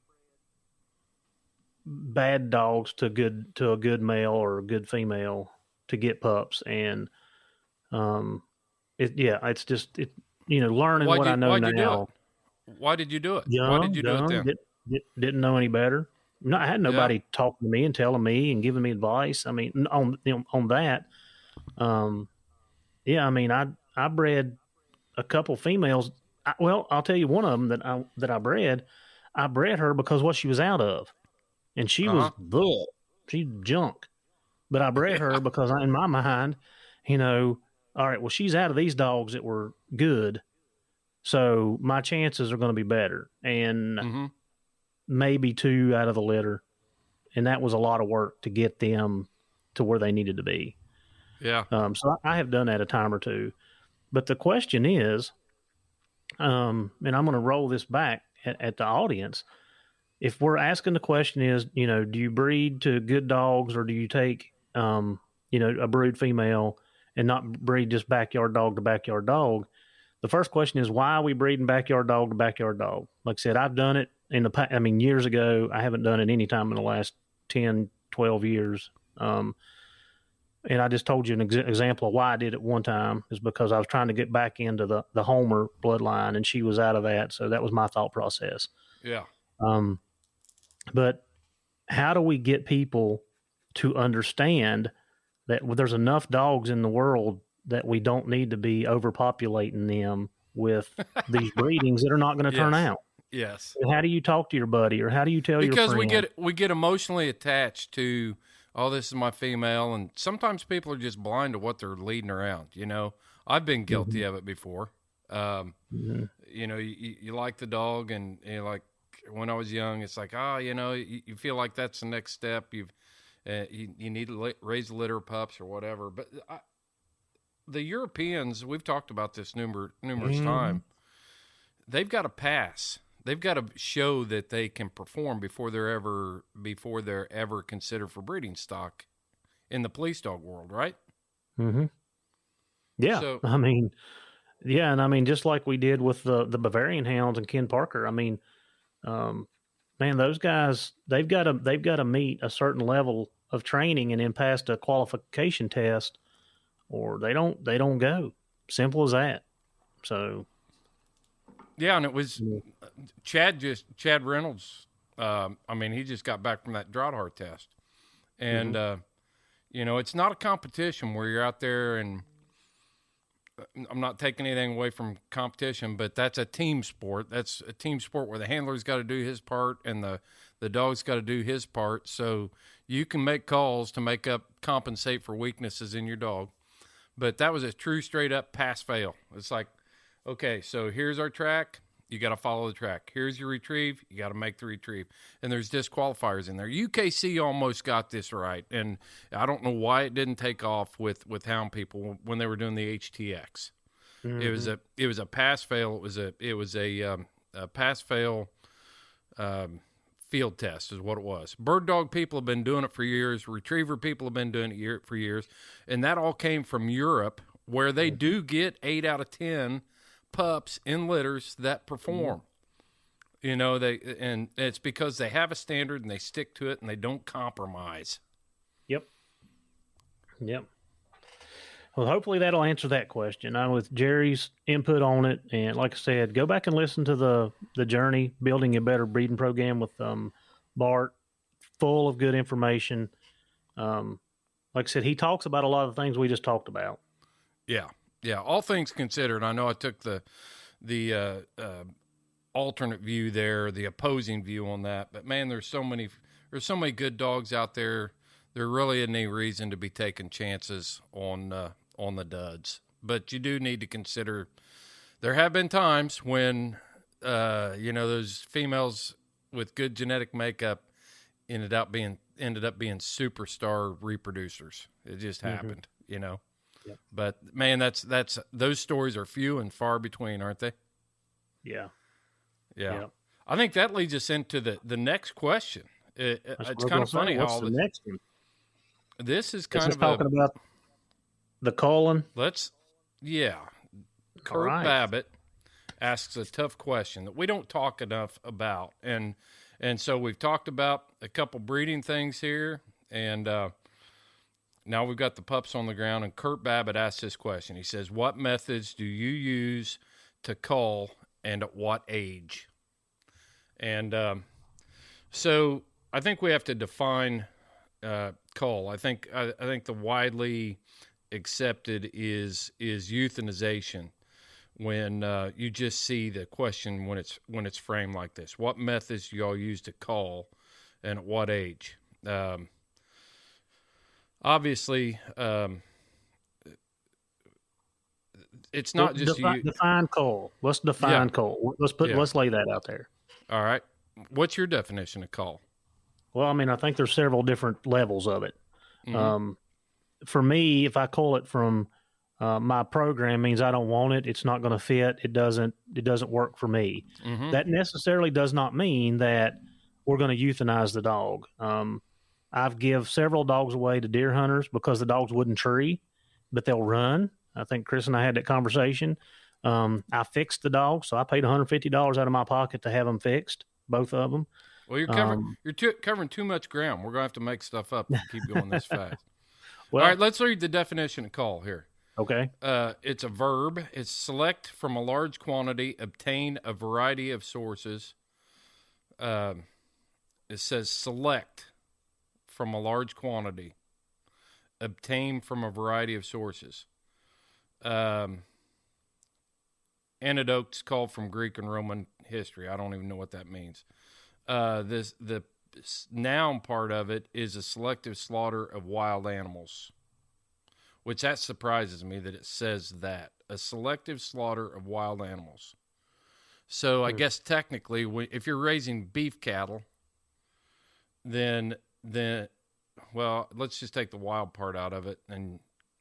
bad dogs to good to a good male or a good female to get pups, and um, it yeah, it's just it you know learning Why'd what you- I know now. Why did you do it? Young, Why did you do young, it then? Did, didn't know any better. No, I had nobody talking to me and telling me and giving me advice. I mean, on on that, um, yeah, I mean, I I bred a couple females. I, well, I'll tell you one of them that I that I bred. I bred her because what she was out of, and she Uh-huh. was the she's junk. But I bred her because I, in my mind, you know, all right, well, she's out of these dogs that were good, so my chances are going to be better. And Mm-hmm. maybe two out of the litter, and that was a lot of work to get them to where they needed to be. Yeah. Um, so I have done that a time or two. But the question is, um, and I'm going to roll this back at, at the audience. If we're asking the question is, you know, do you breed to good dogs or do you take, um, you know, a brood female and not breed just backyard dog to backyard dog? The first question is why are we breeding backyard dog to backyard dog? Like I said, I've done it in the past, I mean years ago. I haven't done it any time in the last 10, 12 years. Um, and I just told you an ex- example of why I did it one time is because I was trying to get back into the the Homer bloodline, and she was out of that, so that was my thought process. Yeah. Um, but how do we get people to understand that there's enough dogs in the world that we don't need to be overpopulating them with these breedings that are not going to turn out? Yes. And how do you talk to your buddy, or how do you tell your because we get we get emotionally attached to oh this is my female and sometimes people are just blind to what they're leading around you know? I've been guilty Mm-hmm. of it before. Um, you know you, you like the dog and you like when i was young it's like ah you know you, you feel like that's the next step. You've uh, you, you need to raise litter pups or whatever. But I, the europeans we've talked about this numer- numerous Mhm. times they've got to pass. They've got to show that they can perform before they're ever before they're ever considered for breeding stock in the police dog world, right? Mm-hmm. Yeah, So- I mean, yeah, and I mean, just like we did with the the Bavarian Hounds and Ken Parker. I mean, um, man, those guys they've got to they've got to meet a certain level of training and then pass a qualification test, or they don't they don't go. Simple as that. So Yeah, and it was Chad just Chad Reynolds. Um, I mean, he just got back from that Drahthaar test, and uh, you know, it's not a competition where you're out there and uh, I'm not taking anything away from competition, but that's a team sport. That's a team sport where the handler's got to do his part and the the dog's got to do his part. So you can make calls to make up compensate for weaknesses in your dog. But that was a true straight up pass fail. It's like, okay, so here's our track. You got to follow the track. Here's your retrieve. You got to make the retrieve. And there's disqualifiers in there. UKC almost got this right, and I don't know why it didn't take off with with Hound people when they were doing the HTX. It was a it was a pass fail. It was a it was a, um, a pass fail um, field test is what it was. Bird dog people have been doing it for years. Retriever people have been doing it year, for years, and that all came from Europe, where they mm-hmm. do get eight out of ten pups in litters that perform. Mm-hmm. You know they and it's because they have a standard and they stick to it and they don't compromise. Yep. Yep. Well, hopefully that'll answer that question. Uh, with Jerry's input on it, and like I said, go back and listen to the the journey building a better breeding program with um, Bart, full of good information. Um, like I said, he talks about a lot of the things we just talked about. Yeah, yeah. All things considered, I know I took the the uh, uh, alternate view there, the opposing view on that. But man, there's so many there's so many good dogs out there. There really isn't any reason to be taking chances on uh, on the duds. But you do need to consider. There have been times when uh, you know those females with good genetic makeup ended up being ended up being superstar reproducers. It just happened, you know. But man, that's that's those stories are few and far between, aren't they? Yeah. Yeah. Yep. I think that leads us into the the next question. It, it- it's kind of funny how all the this, next one? this is Is kind this of talking a, about the colon? let's yeah. Kurt right. Babbitt asks a tough question that we don't talk enough about, and and so we've talked about a couple breeding things here, and uh, now we've got the pups on the ground. And Kurt Babbitt asks this question. He says, "What methods do you use to cull, and at what age?" And um, so I think we have to define uh, cull. I think I, I think the widely accepted is is euthanization when uh, you just see the question when it's when it's framed like this what methods do y'all use to cull and at what age um, obviously um, it's not just defi- you define cull. Let's define Yeah. cull. Let's put Yeah. let's lay that out there. all right what's your definition of cull Well, I mean, I think there's several different levels of it. Mhm. Um, for me, if I cull it from uh, my program, means I don't want it. It's not going to fit. It doesn't. It doesn't work for me. Mhm. That necessarily does not mean that we're going to euthanize the dog. Um, I've give several dogs away to deer hunters because the dogs wouldn't tree, but they'll run. I think Chris and I had that conversation. Um, I fixed the dog, so I paid one hundred fifty dollars out of my pocket to have them fixed, both of them. Well, you're covering Um, you're too, covering too much ground. We're gonna have to make stuff up. You keep going this fast. Well, All right, let's read the definition of cull here. okay. Uh, it's a verb. It's select from a large quantity, obtain a variety of sources. Um, it says select from a large quantity, obtain from a variety of sources. Um, anecdotes culled from Greek and Roman history. I don't even know what that means. Uh, this the noun part of it is a selective slaughter of wild animals which that surprises me that it says that a selective slaughter of wild animals. So I hmm. guess technically, if you're raising beef cattle, then then well, let's just take the wild part out of it, and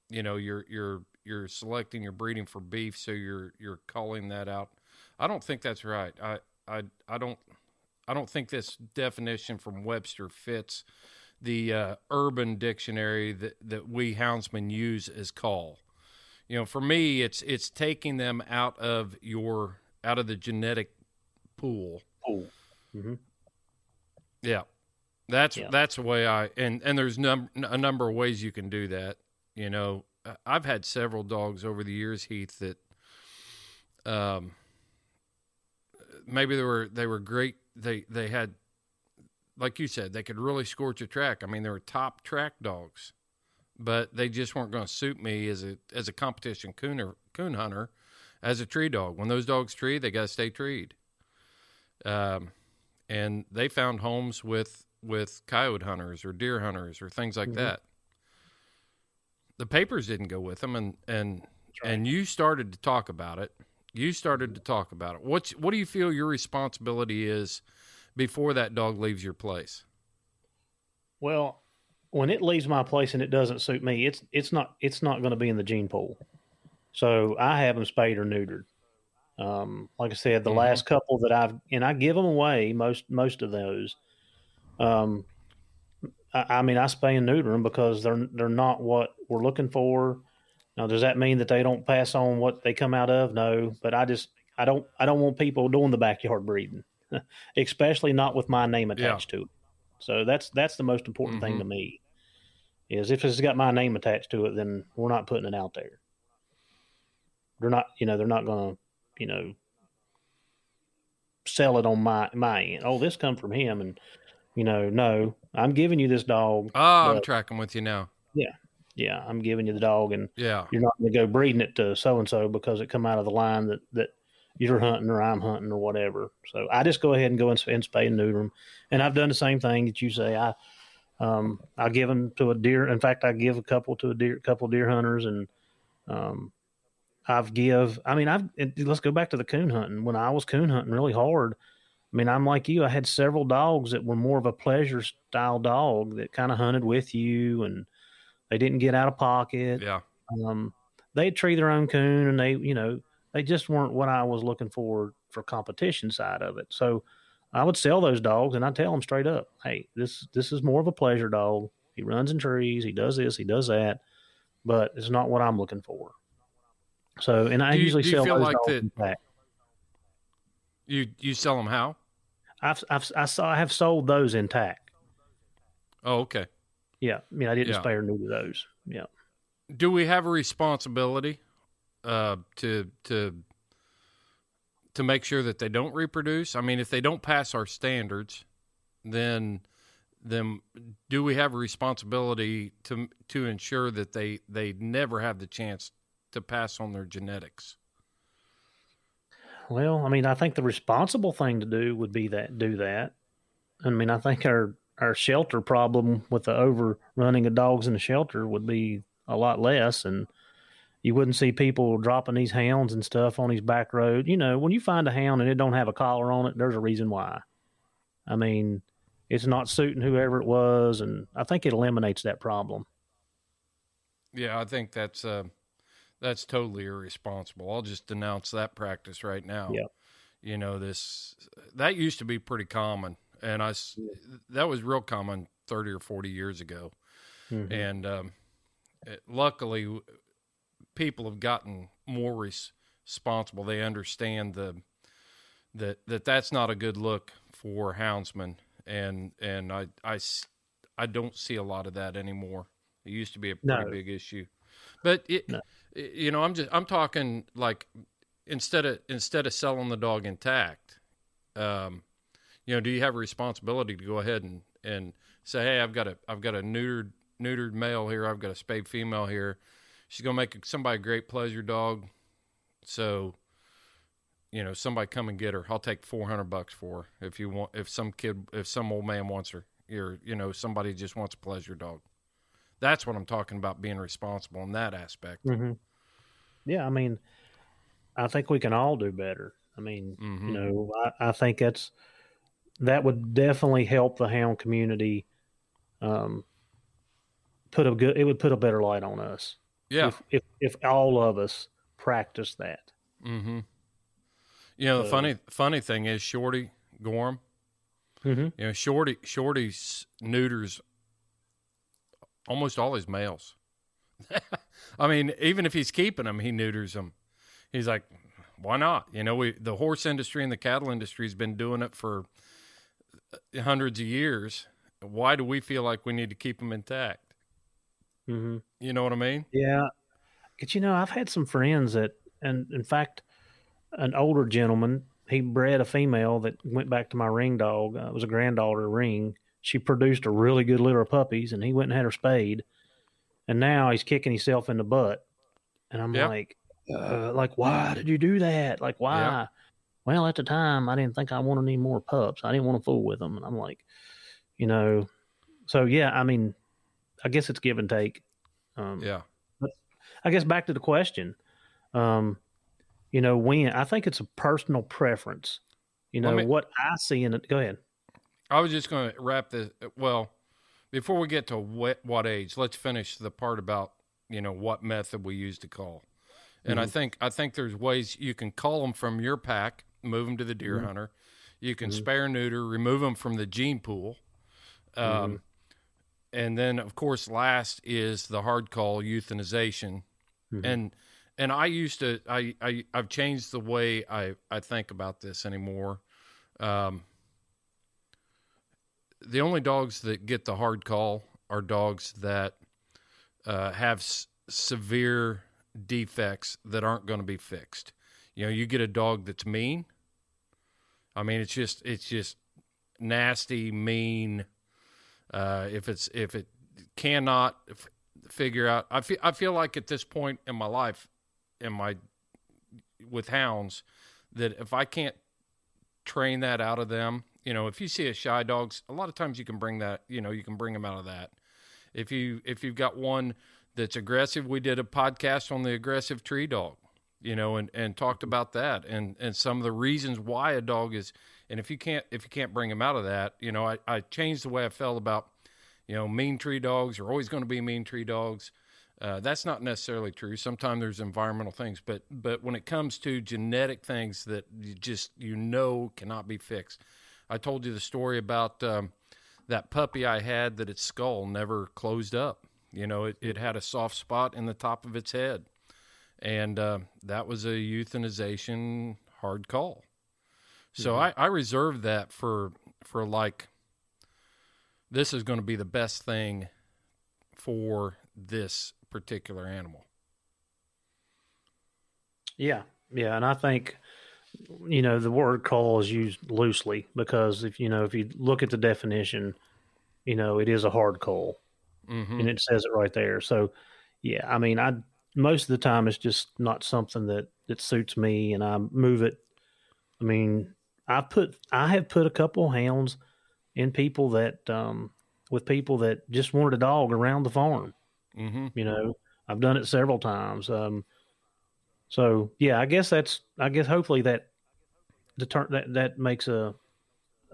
you know you're you're you're selecting, you're breeding for beef, so you're you're culling that out. I don't think that's right. I I I don't I don't think this definition from Webster fits the uh, urban dictionary that, that we houndsmen use as cull. You know, for me, it's it's taking them out of your out of the genetic pool. Cool. hmm Yeah, that's Yeah. that's the way I and and there's num- a number of ways you can do that. You know, I've had several dogs over the years, Heath, that um maybe they were they were great. They they had like you said, they could really scorch a track. I mean, they were top track dogs, but they just weren't going to suit me as a as a competition cooner, coon hunter, as a tree dog. When those dogs tree, they got to stay treed. Um, and they found homes with with coyote hunters or deer hunters or things like Mhm. that. The papers didn't go with them, and and and you started to talk about it. You started to talk about it. What's what do you feel your responsibility is before that dog leaves your place? Well, when it leaves my place and it doesn't suit me, it's it's not it's not going to be in the gene pool. So I have them spayed or neutered. Um, like I said, the Mhm. last couple that I've and I give them away most most of those. Um, I, I mean, I spay and neuter them because they're they're not what we're looking for. Now, does that mean that they don't pass on what they come out of? No, but I just I don't I don't want people doing the backyard breeding, especially not with my name attached to it. So that's that's the most important thing to me. Is if it's got my name attached to it, then we're not putting it out there. They're not, you know, they're not going to, you know, sell it on my my end. Oh, this come from him, and you know, no, I'm giving you this dog. Ah, I'm tracking with you now. yeah, yeah, I'm giving you the dog, and Yeah. you're not going to go breeding it to so and so because it come out of the line that that you're hunting or I'm hunting or whatever. So I just go ahead and go and, and spay and neuter them, and I've done the same thing that you say. I um I give them to a deer. In fact, I give a couple to a deer, couple deer hunters, and um I've give. I mean, I've let's go back to the coon hunting. When I was coon hunting really hard, I mean, I'm like you. I had several dogs that were more of a pleasure style dog that kind of hunted with you, and they didn't get out of pocket. Yeah. Um, they'd tree their own coon, and they, you know, they just weren't what I was looking for for competition side of it. So I would sell those dogs, and I tell them straight up, "Hey, this this is more of a pleasure dog. He runs in trees. He does this. He does that, but it's not what I'm looking for." So, and I you- usually sell those like dogs that- in pack. You you sell them how? I've, I've I saw I have sold those intact. Oh, okay. Yeah, I mean I didn't Yeah. spay or neuter those. Yeah. Do we have a responsibility uh, to to to make sure that they don't reproduce? I mean, if they don't pass our standards, then then do we have a responsibility to to ensure that they they never have the chance to pass on their genetics? Well, I mean, I think the responsible thing to do would be that do that. I mean, I think our our shelter problem with the overrunning of dogs in the shelter would be a lot less, and you wouldn't see people dropping these hounds and stuff on these back road. You know, when you find a hound and it don't have a collar on it, there's a reason why. I mean, it's not suiting whoever it was, and I think it eliminates that problem. Yeah, I think that's uh, that's totally irresponsible. I'll just denounce that practice right now. Yeah. You know this that used to be pretty common, and I that was real common thirty or forty years ago, Mhm. and um, it, luckily people have gotten more responsible. They understand the that that that's not a good look for houndsmen, and and I I I don't see a lot of that anymore. It used to be a pretty No. big issue, but it, No. you know I'm just I'm talking like instead of instead of selling the dog intact, um, you know, do you have a responsibility to go ahead and and say, hey, I've got a I've got a neutered neutered male here, I've got a spayed female here. She's gonna make somebody a great pleasure dog, so you know somebody come and get her. I'll take four hundred bucks for her if you want. If some kid, if some old man wants her, or you know somebody just wants a pleasure dog. That's what I'm talking about being responsible in that aspect. hmm Yeah, I mean, I think we can all do better. I mean, Mhm. you know, I, I think that's that would definitely help the hound community. Um, put a good, it would put a better light on us. Yeah. if if, if all of us practice that. Mm-hmm. You know, the funny funny thing is Shorty gorm Mm-hmm. You know, Shorty Shorty's neuters almost all his males. I mean, even if he's keeping them, he neuters them. He's like, why not? You know, we the horse industry and the cattle industry has been doing it for hundreds of years. Why do we feel like we need to keep them intact? Mm-hmm. You know what I mean? Yeah, but you know, I've had some friends that, and in fact, an older gentleman, he bred a female that went back to my ring dog. Uh, it was a granddaughter ring. She produced a really good litter of puppies, and he went and had her spayed. And now he's kicking himself in the butt. And I'm Yep. like, uh, like, why did you do that? Like, why? Well, at the time, I didn't think I wanted any more pups. I didn't want to fool with them. And I'm like, you know, so yeah, I mean, I guess it's give and take. Um, Yeah. I guess back to the question. Um, you know, when I think it's a personal preference. You know me- what I see in it. Go ahead. I was just going to wrap this. Well, before we get to what, what age, let's finish the part about you know what method we use to cull. And I Mhm. think I think there's ways you can cull them from your pack, move them to the deer Mhm. hunter. You can Mhm. spare neuter, remove them from the gene pool. Um, And then, of course, last is the hard call euthanization. Mhm. And and I used to I, I I've changed the way I I think about this anymore. Um, the only dogs that get the hard call are dogs that uh, have s- severe defects that aren't going to be fixed. You know, you get a dog that's mean. I mean, it's just it's just nasty, mean. Uh, if it's if it cannot f- figure out, I feel I feel like at this point in my life, in my with hounds, that if I can't train that out of them, you know, if you see a shy dogs, a lot of times you can bring that, you know, you can bring them out of that. If you if you've got one that's aggressive, we did a podcast on the aggressive tree dog, you know, and and talked about that and and some of the reasons why a dog is. And if you can't if you can't bring them out of that, you know, I I changed the way I felt about, you know, mean tree dogs are always going to be mean tree dogs. Uh, that's not necessarily true. Sometimes there's environmental things, but but when it comes to genetic things that you just you know cannot be fixed, I told you the story about um, that puppy I had that its skull never closed up. You know, it, it had a soft spot in the top of its head, and uh, that was a euthanization hard call. So I, I reserved that for for like this is going to be the best thing for this particular animal. Yeah, yeah, and I think you know the word call is used loosely because if you know if you look at the definition, you know it is a hard call, Mhm. and it says it right there. So, yeah, I mean, I most of the time it's just not something that that suits me, and I move it. I mean, I put I have put a couple hounds in people that um with people that just wanted a dog around the farm. Mm-hmm. You know, I've done it several times. Um, so yeah, I guess that's I guess hopefully that deter- that that makes a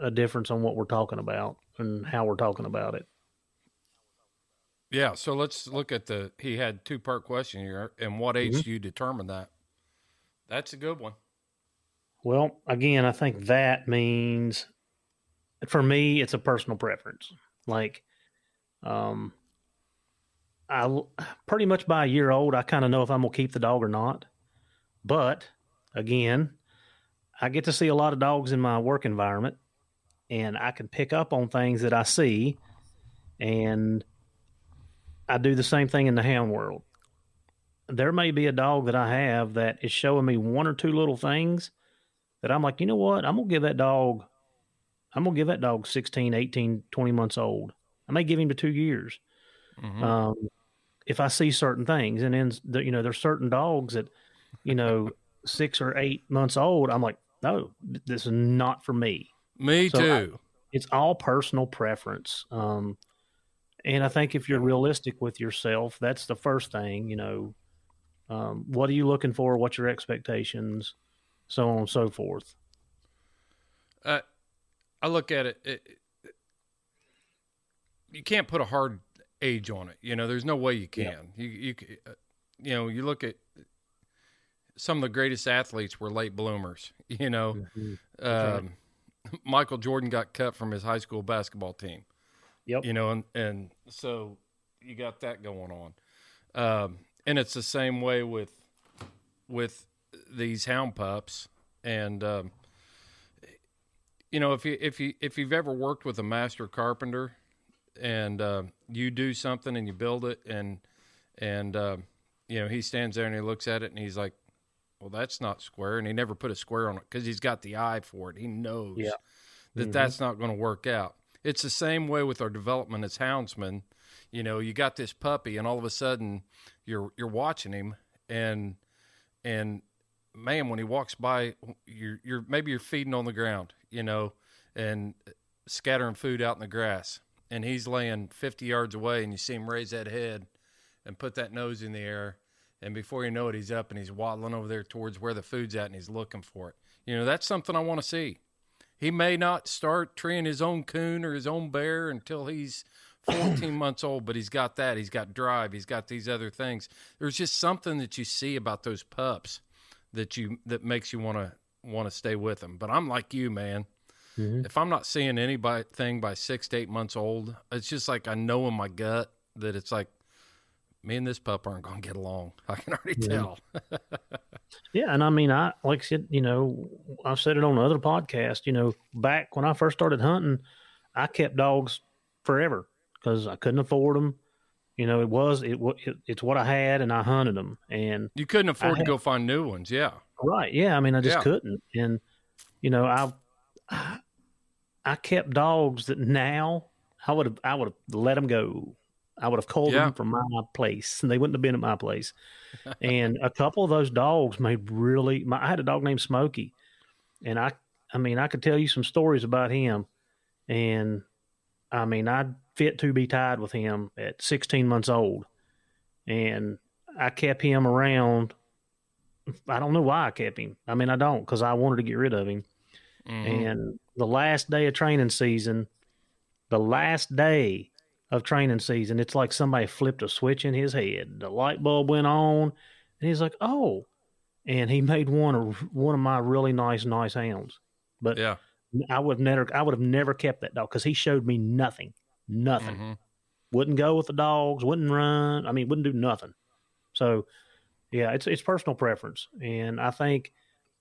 a difference on what we're talking about and how we're talking about it. Yeah, so let's look at the. He had two part question here, and what age Mhm. do you determine that? That's a good one. Well, again, I think that means for me, it's a personal preference. Like, um, I pretty much by a year old, I kind of know if I'm gonna keep the dog or not. But again, I get to see a lot of dogs in my work environment, and I can pick up on things that I see, and I do the same thing in the hound world. There may be a dog that I have that is showing me one or two little things that I'm like, you know what? I'm going to give that dog, I'm going to give that dog 16, 18, 20 months old. I may give him to two years. Mhm. Um, if I see certain things, and then the, you know, there's certain dogs that, you know, six or eight months old, I'm like, no, this is not for me. Me So I- too. it's all personal preference. Um, and I think if you're realistic with yourself, that's the first thing, you know, um, what are you looking for? What's your expectations? So on and so forth. Uh, I look at it, it, it- You can't put a hard age on it. You know, there's no way you can. You you uh, you know, you look at some of the greatest athletes were late bloomers. You know, That's um, Michael Jordan got cut from his high school basketball team. Yep. You know, and and so you got that going on, um, and it's the same way with with these hound pups and. Um, you know if you if you if you've ever worked with a master carpenter and uh, you do something and you build it and and uh, you know he stands there and he looks at it and he's like well that's not square and he never put a square on it because he's got the eye for it he knows Yeah. that Mhm. that's not going to work out it's the same way with our development as houndsmen you know you got this puppy and all of a sudden you're you're watching him and and man, when he walks by, you're you're maybe you're feeding on the ground, you know, and scattering food out in the grass, and he's laying 50 yards away, and you see him raise that head and put that nose in the air, and before you know it, he's up and he's waddling over there towards where the food's at, and he's looking for it. You know, that's something I want to see. He may not start treeing his own coon or his own bear until he's 14 months old, but he's got that. He's got drive. He's got these other things. There's just something that you see about those pups that you that makes you want to want to stay with them. But I'm like you, man. Mm-hmm. If I'm not seeing anything by six to eight months old, it's just like I know in my gut that it's like me and this pup aren't going to get along. I can already Yeah. tell. Yeah, and I mean, I like I said, you know, I've said it on other podcasts. You know, back when I first started hunting, I kept dogs forever because I couldn't afford them. You know, it was it, it it's what I had, and I hunted them. And You couldn't afford to go find new ones. Yeah. right, yeah, I mean, I just Yeah. couldn't. And you know, I I, I kept dogs that now I would have I would have let them go. I would have culled Yeah. them from my place, and they wouldn't have been at my place. and a couple of those dogs made really. My, I had a dog named Smokey, and I, I mean, I could tell you some stories about him, and I mean, I'd fit to be tied with him at 16 months old, and I kept him around. I don't know why I kept him. I mean, I don't because I wanted to get rid of him. Mhm. And the last day of training season, the last day of training season, it's like somebody flipped a switch in his head. The light bulb went on, and he's like, "Oh!" And he made one of one of my really nice, nice hounds. But yeah, I would have never, I would have never kept that dog because he showed me nothing, nothing. Mhm. Wouldn't go with the dogs, wouldn't run. I mean, wouldn't do nothing. So, yeah, it's it's personal preference, and I think,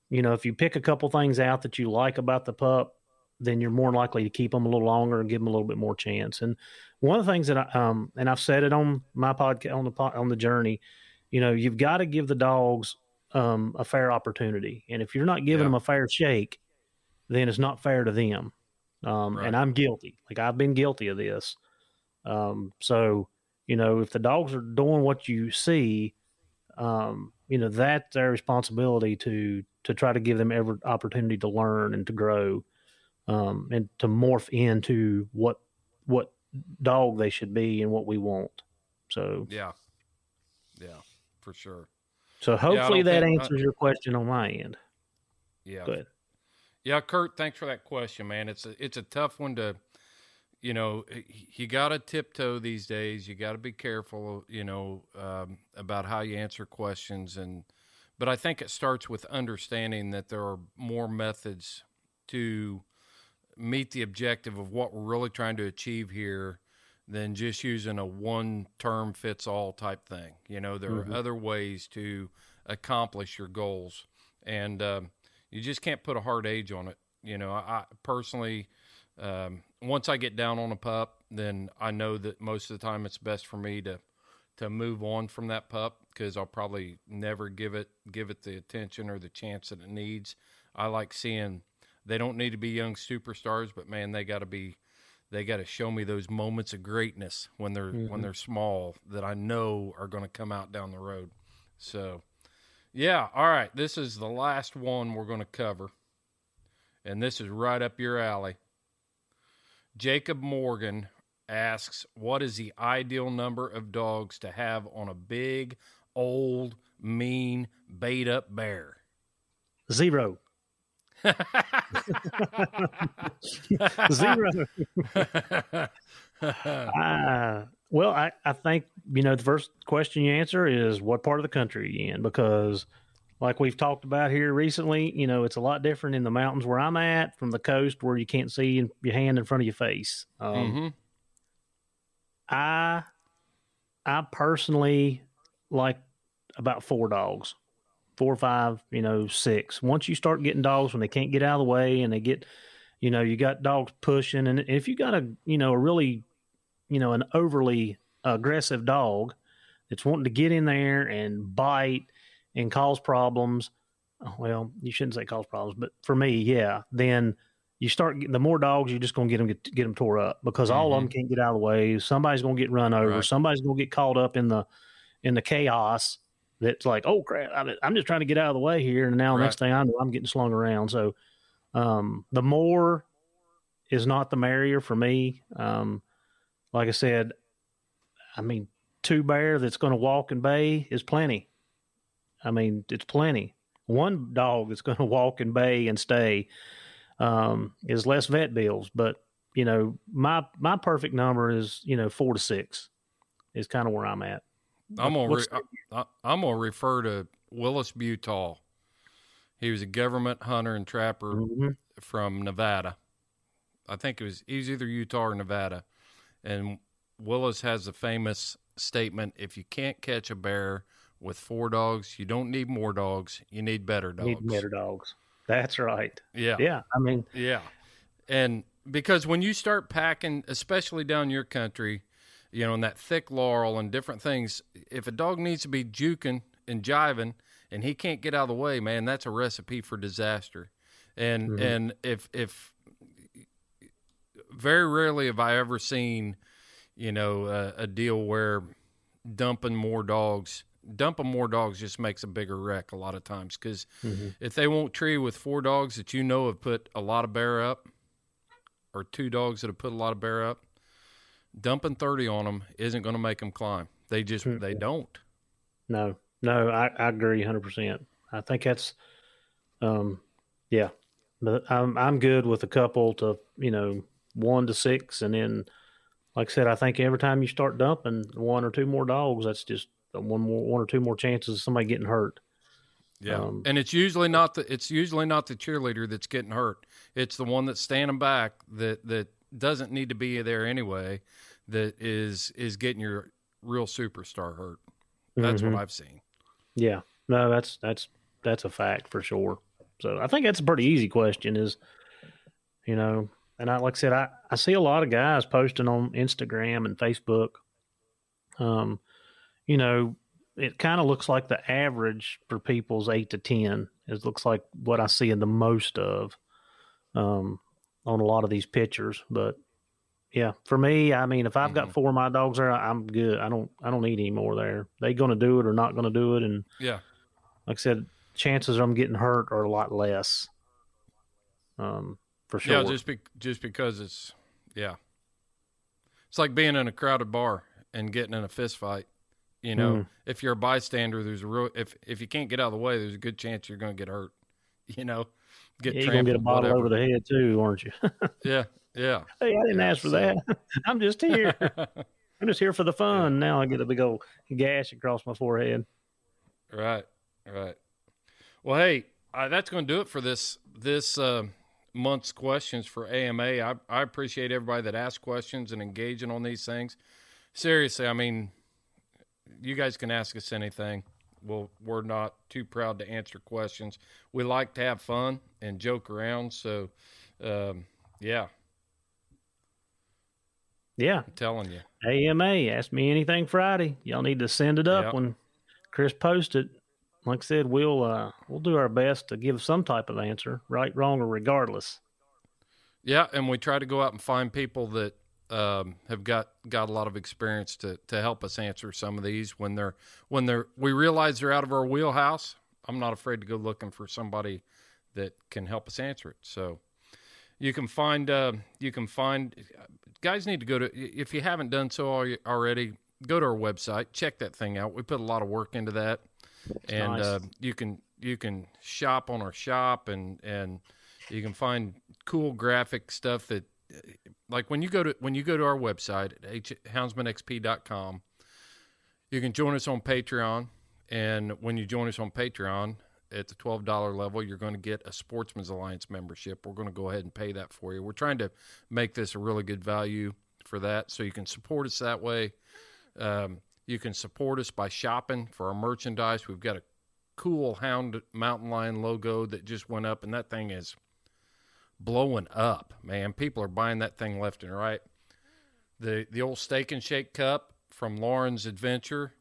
you know, if you pick a couple things out that you like about the pup, then you're more likely to keep them a little longer and give them a little bit more chance. And one of the things that I um and I've said it on my podcast on the on the journey, you know, you've got to give the dogs um a fair opportunity, and if you're not giving Yeah. them a fair shake, then it's not fair to them. Um, Right. And I'm guilty. Like I've been guilty of this. Um, so you know, if the dogs are doing what you see, um, you know that's their responsibility to to try to give them every opportunity to learn and to grow, um, and to morph into what what dog they should be and what we want. So Yeah. Yeah, for sure. so hopefully don't that think- uh, answers your question on my end. Yeah. Go ahead. Yeah, Kurt, thanks for that question, man. It's a it's a tough one to, you know, you got to tiptoe these days. You got to be careful, you know, um, about how you answer questions, and but I think it starts with understanding that there are more methods to meet the objective of what we're really trying to achieve here than just using a one term fits all type thing. You know, there Mhm. are other ways to accomplish your goals. and um, you just can't put a hard age on it. You know, I, I personally, um, once I get down on a pup, then I know that most of the time it's best for me to to move on from that pup because I'll probably never give it give it the attention or the chance that it needs. I like seeing they don't need to be young superstars, but man, they got to be they got to show me those moments of greatness when they're Mhm. when they're small that I know are going to come out down the road. So, yeah, all right, this is the last one we're going to cover. And this is right up your alley. Jacob Morgan asks, "What is the ideal number of dogs to have on a big, old, mean, bayed up bear?" Zero. Zero. Uh, well, I, I think, you know, the first question you answer is what part of the country are you in? Because, like we've talked about here recently, you know, it's a lot different in the mountains where I'm at from the coast where you can't see your hand in front of your face. Um, Mhm. I, I personally like about four dogs, four or five, you know, six. Once you start getting dogs when they can't get out of the way and they get, you know, you got dogs pushing, and if you got a, you know, a really, you know, an overly aggressive dog that's wanting to get in there and bite and cause problems. Well, you shouldn't say cause problems, but for me, yeah. Then you start getting the more dogs, you're just going to get them get, get them tore up because all of them mm-hmm. can't get out of the way. Somebody's going to get run over. Right. Somebody's going to get caught up in the in the chaos. That's like, oh crap! I'm- just trying to get out of the way here, and now Right. next thing I know, I'm getting slung around. So, um, the more is not the merrier for me. Um, like I said, I mean, two bear that's going to walk and bay is plenty. I mean, it's plenty. One dog that's going to walk and bay and stay um, is less vet bills. But you know, my my perfect number is you know four to six is kind of where I'm at. I'm gonna re- I, I'm gonna refer to Willis Butolph. He was a government hunter and trapper Mhm. from Nevada. I think it was he was either Utah or Nevada. And Willis has a famous statement: "If you can't catch a bear with four dogs, you don't need more dogs. You need better dogs." Need better dogs. That's right. Yeah. Yeah. I mean, Yeah. And because when you start packing, especially down your country, you know, in that thick laurel and different things, if a dog needs to be juking and jiving and he can't get out of the way, man, that's a recipe for disaster. And Mhm. and if if very rarely have I ever seen, you know, a, a deal where dumping more dogs, dumping more dogs just makes a bigger wreck a lot of times because Mhm. if they won't tree with four dogs that you know have put a lot of bear up, or two dogs that have put a lot of bear up, dumping thirty on them isn't going to make them climb. They just they don't. No, no, I, I agree 100%. I think that's, um, yeah, but I'm, I'm good with a couple to, you know, one to six. And then, like I said, I think every time you start dumping one or two more dogs, that's just one more, one or two more chances of somebody getting hurt. Yeah, Um, and it's usually not the it's usually not the cheerleader that's getting hurt. It's the one that's standing back that that doesn't need to be there anyway. That is is getting your real superstar hurt. That's Mhm. what I've seen. Yeah, no, that's, that's, that's a fact for sure. So I think that's a pretty easy question is, you know, and I, like I said, I, I see a lot of guys posting on Instagram and Facebook. Um, you know, it kind of looks like the average for people's eight to 10. It looks like what I see in the most of, um, on a lot of these pictures, but yeah, for me, I mean, if I've got four of my dogs there, I'm good. I don't, I don't need any more there. They going to do it or not going to do it. And Yeah. like I said, chances of them getting hurt are a lot less. Um, for sure. Yeah, just be, just because it's yeah. It's like being in a crowded bar and getting in a fist fight. You know, Mhm. if you're a bystander, there's a real if if you can't get out of the way, there's a good chance you're going to get hurt. You know, get yeah, you're gonna get a bottle whatever. over the head too, aren't you? Yeah, yeah. hey, I didn't Yeah, ask for so- that. I'm just here. I'm just here for the fun. Now I get a big old gash across my forehead. Right, right. Well, hey, uh, that's going to do it for this this uh, month's questions for AMA. I, I appreciate everybody that asks questions and engaging on these things. Seriously, I mean, you guys can ask us anything. We'll, we're not too proud to answer questions. We like to have fun and joke around. So, um, yeah, Yeah. I'm telling you. AMA, ask me anything Friday. Y'all need to send it up Yep. when Chris posts it. Like I said, we'll uh, we'll do our best to give some type of answer, right, wrong, or regardless. Yeah, and we try to go out and find people that um, have got got a lot of experience to to help us answer some of these when they're when they're we realize they're out of our wheelhouse. I'm not afraid to go looking for somebody that can help us answer it. So you can find uh, you can find guys need to go to if you haven't done so already. Go to our website, check that thing out. We put a lot of work into that, and nice. uh, you can you can shop on our shop and and you can find cool graphic stuff that like when you go to when you go to our website at houndsmanxp.com you can join us on patreon and when you join us on patreon at the $12 level you're going to get a sportsman's alliance membership we're going to go ahead and pay that for you we're trying to make this a really good value for that so you can support us that way um, you can support us by shopping for our merchandise we've got a cool hound mountain lion logo that just went up and that thing is blowing up, man. People are buying that thing left and right. The the old steak and shake cup from Lauren's Adventure.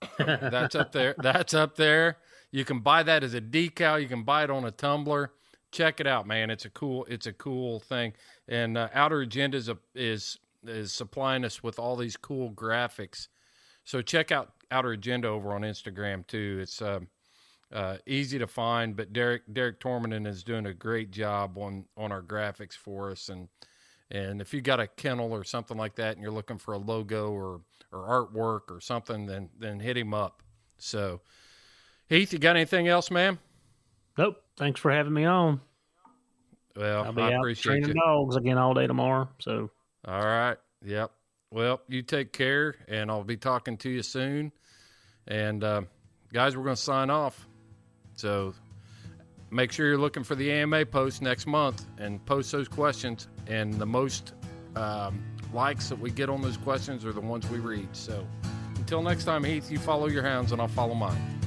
that's up there. That's up there. You can buy that as a decal. You can buy it on a tumbler. Check it out, man. It's a cool. It's a cool thing. And uh, Outer Agenda is, a, is is supplying us with all these cool graphics. So check out Outer Agenda over on Instagram too. It's um, uh, easy to find, but Derek Derek Tormanden is doing a great job on on our graphics for us. And and if you got a kennel or something like that, and you're looking for a logo or or artwork or something, then then hit him up. So, Heath, you got anything else, ma'am? Nope. Thanks for having me on. Well, I'll be I out appreciate training you. dogs again all day tomorrow. So All right. Yep. Well, you take care, and I'll be talking to you soon. And uh, guys, we're going to sign off. So make sure you're looking for the AMA post next month and post those questions. And the most um, likes that we get on those questions are the ones we read. So until next time, Heath, you follow your hounds, and I'll follow mine.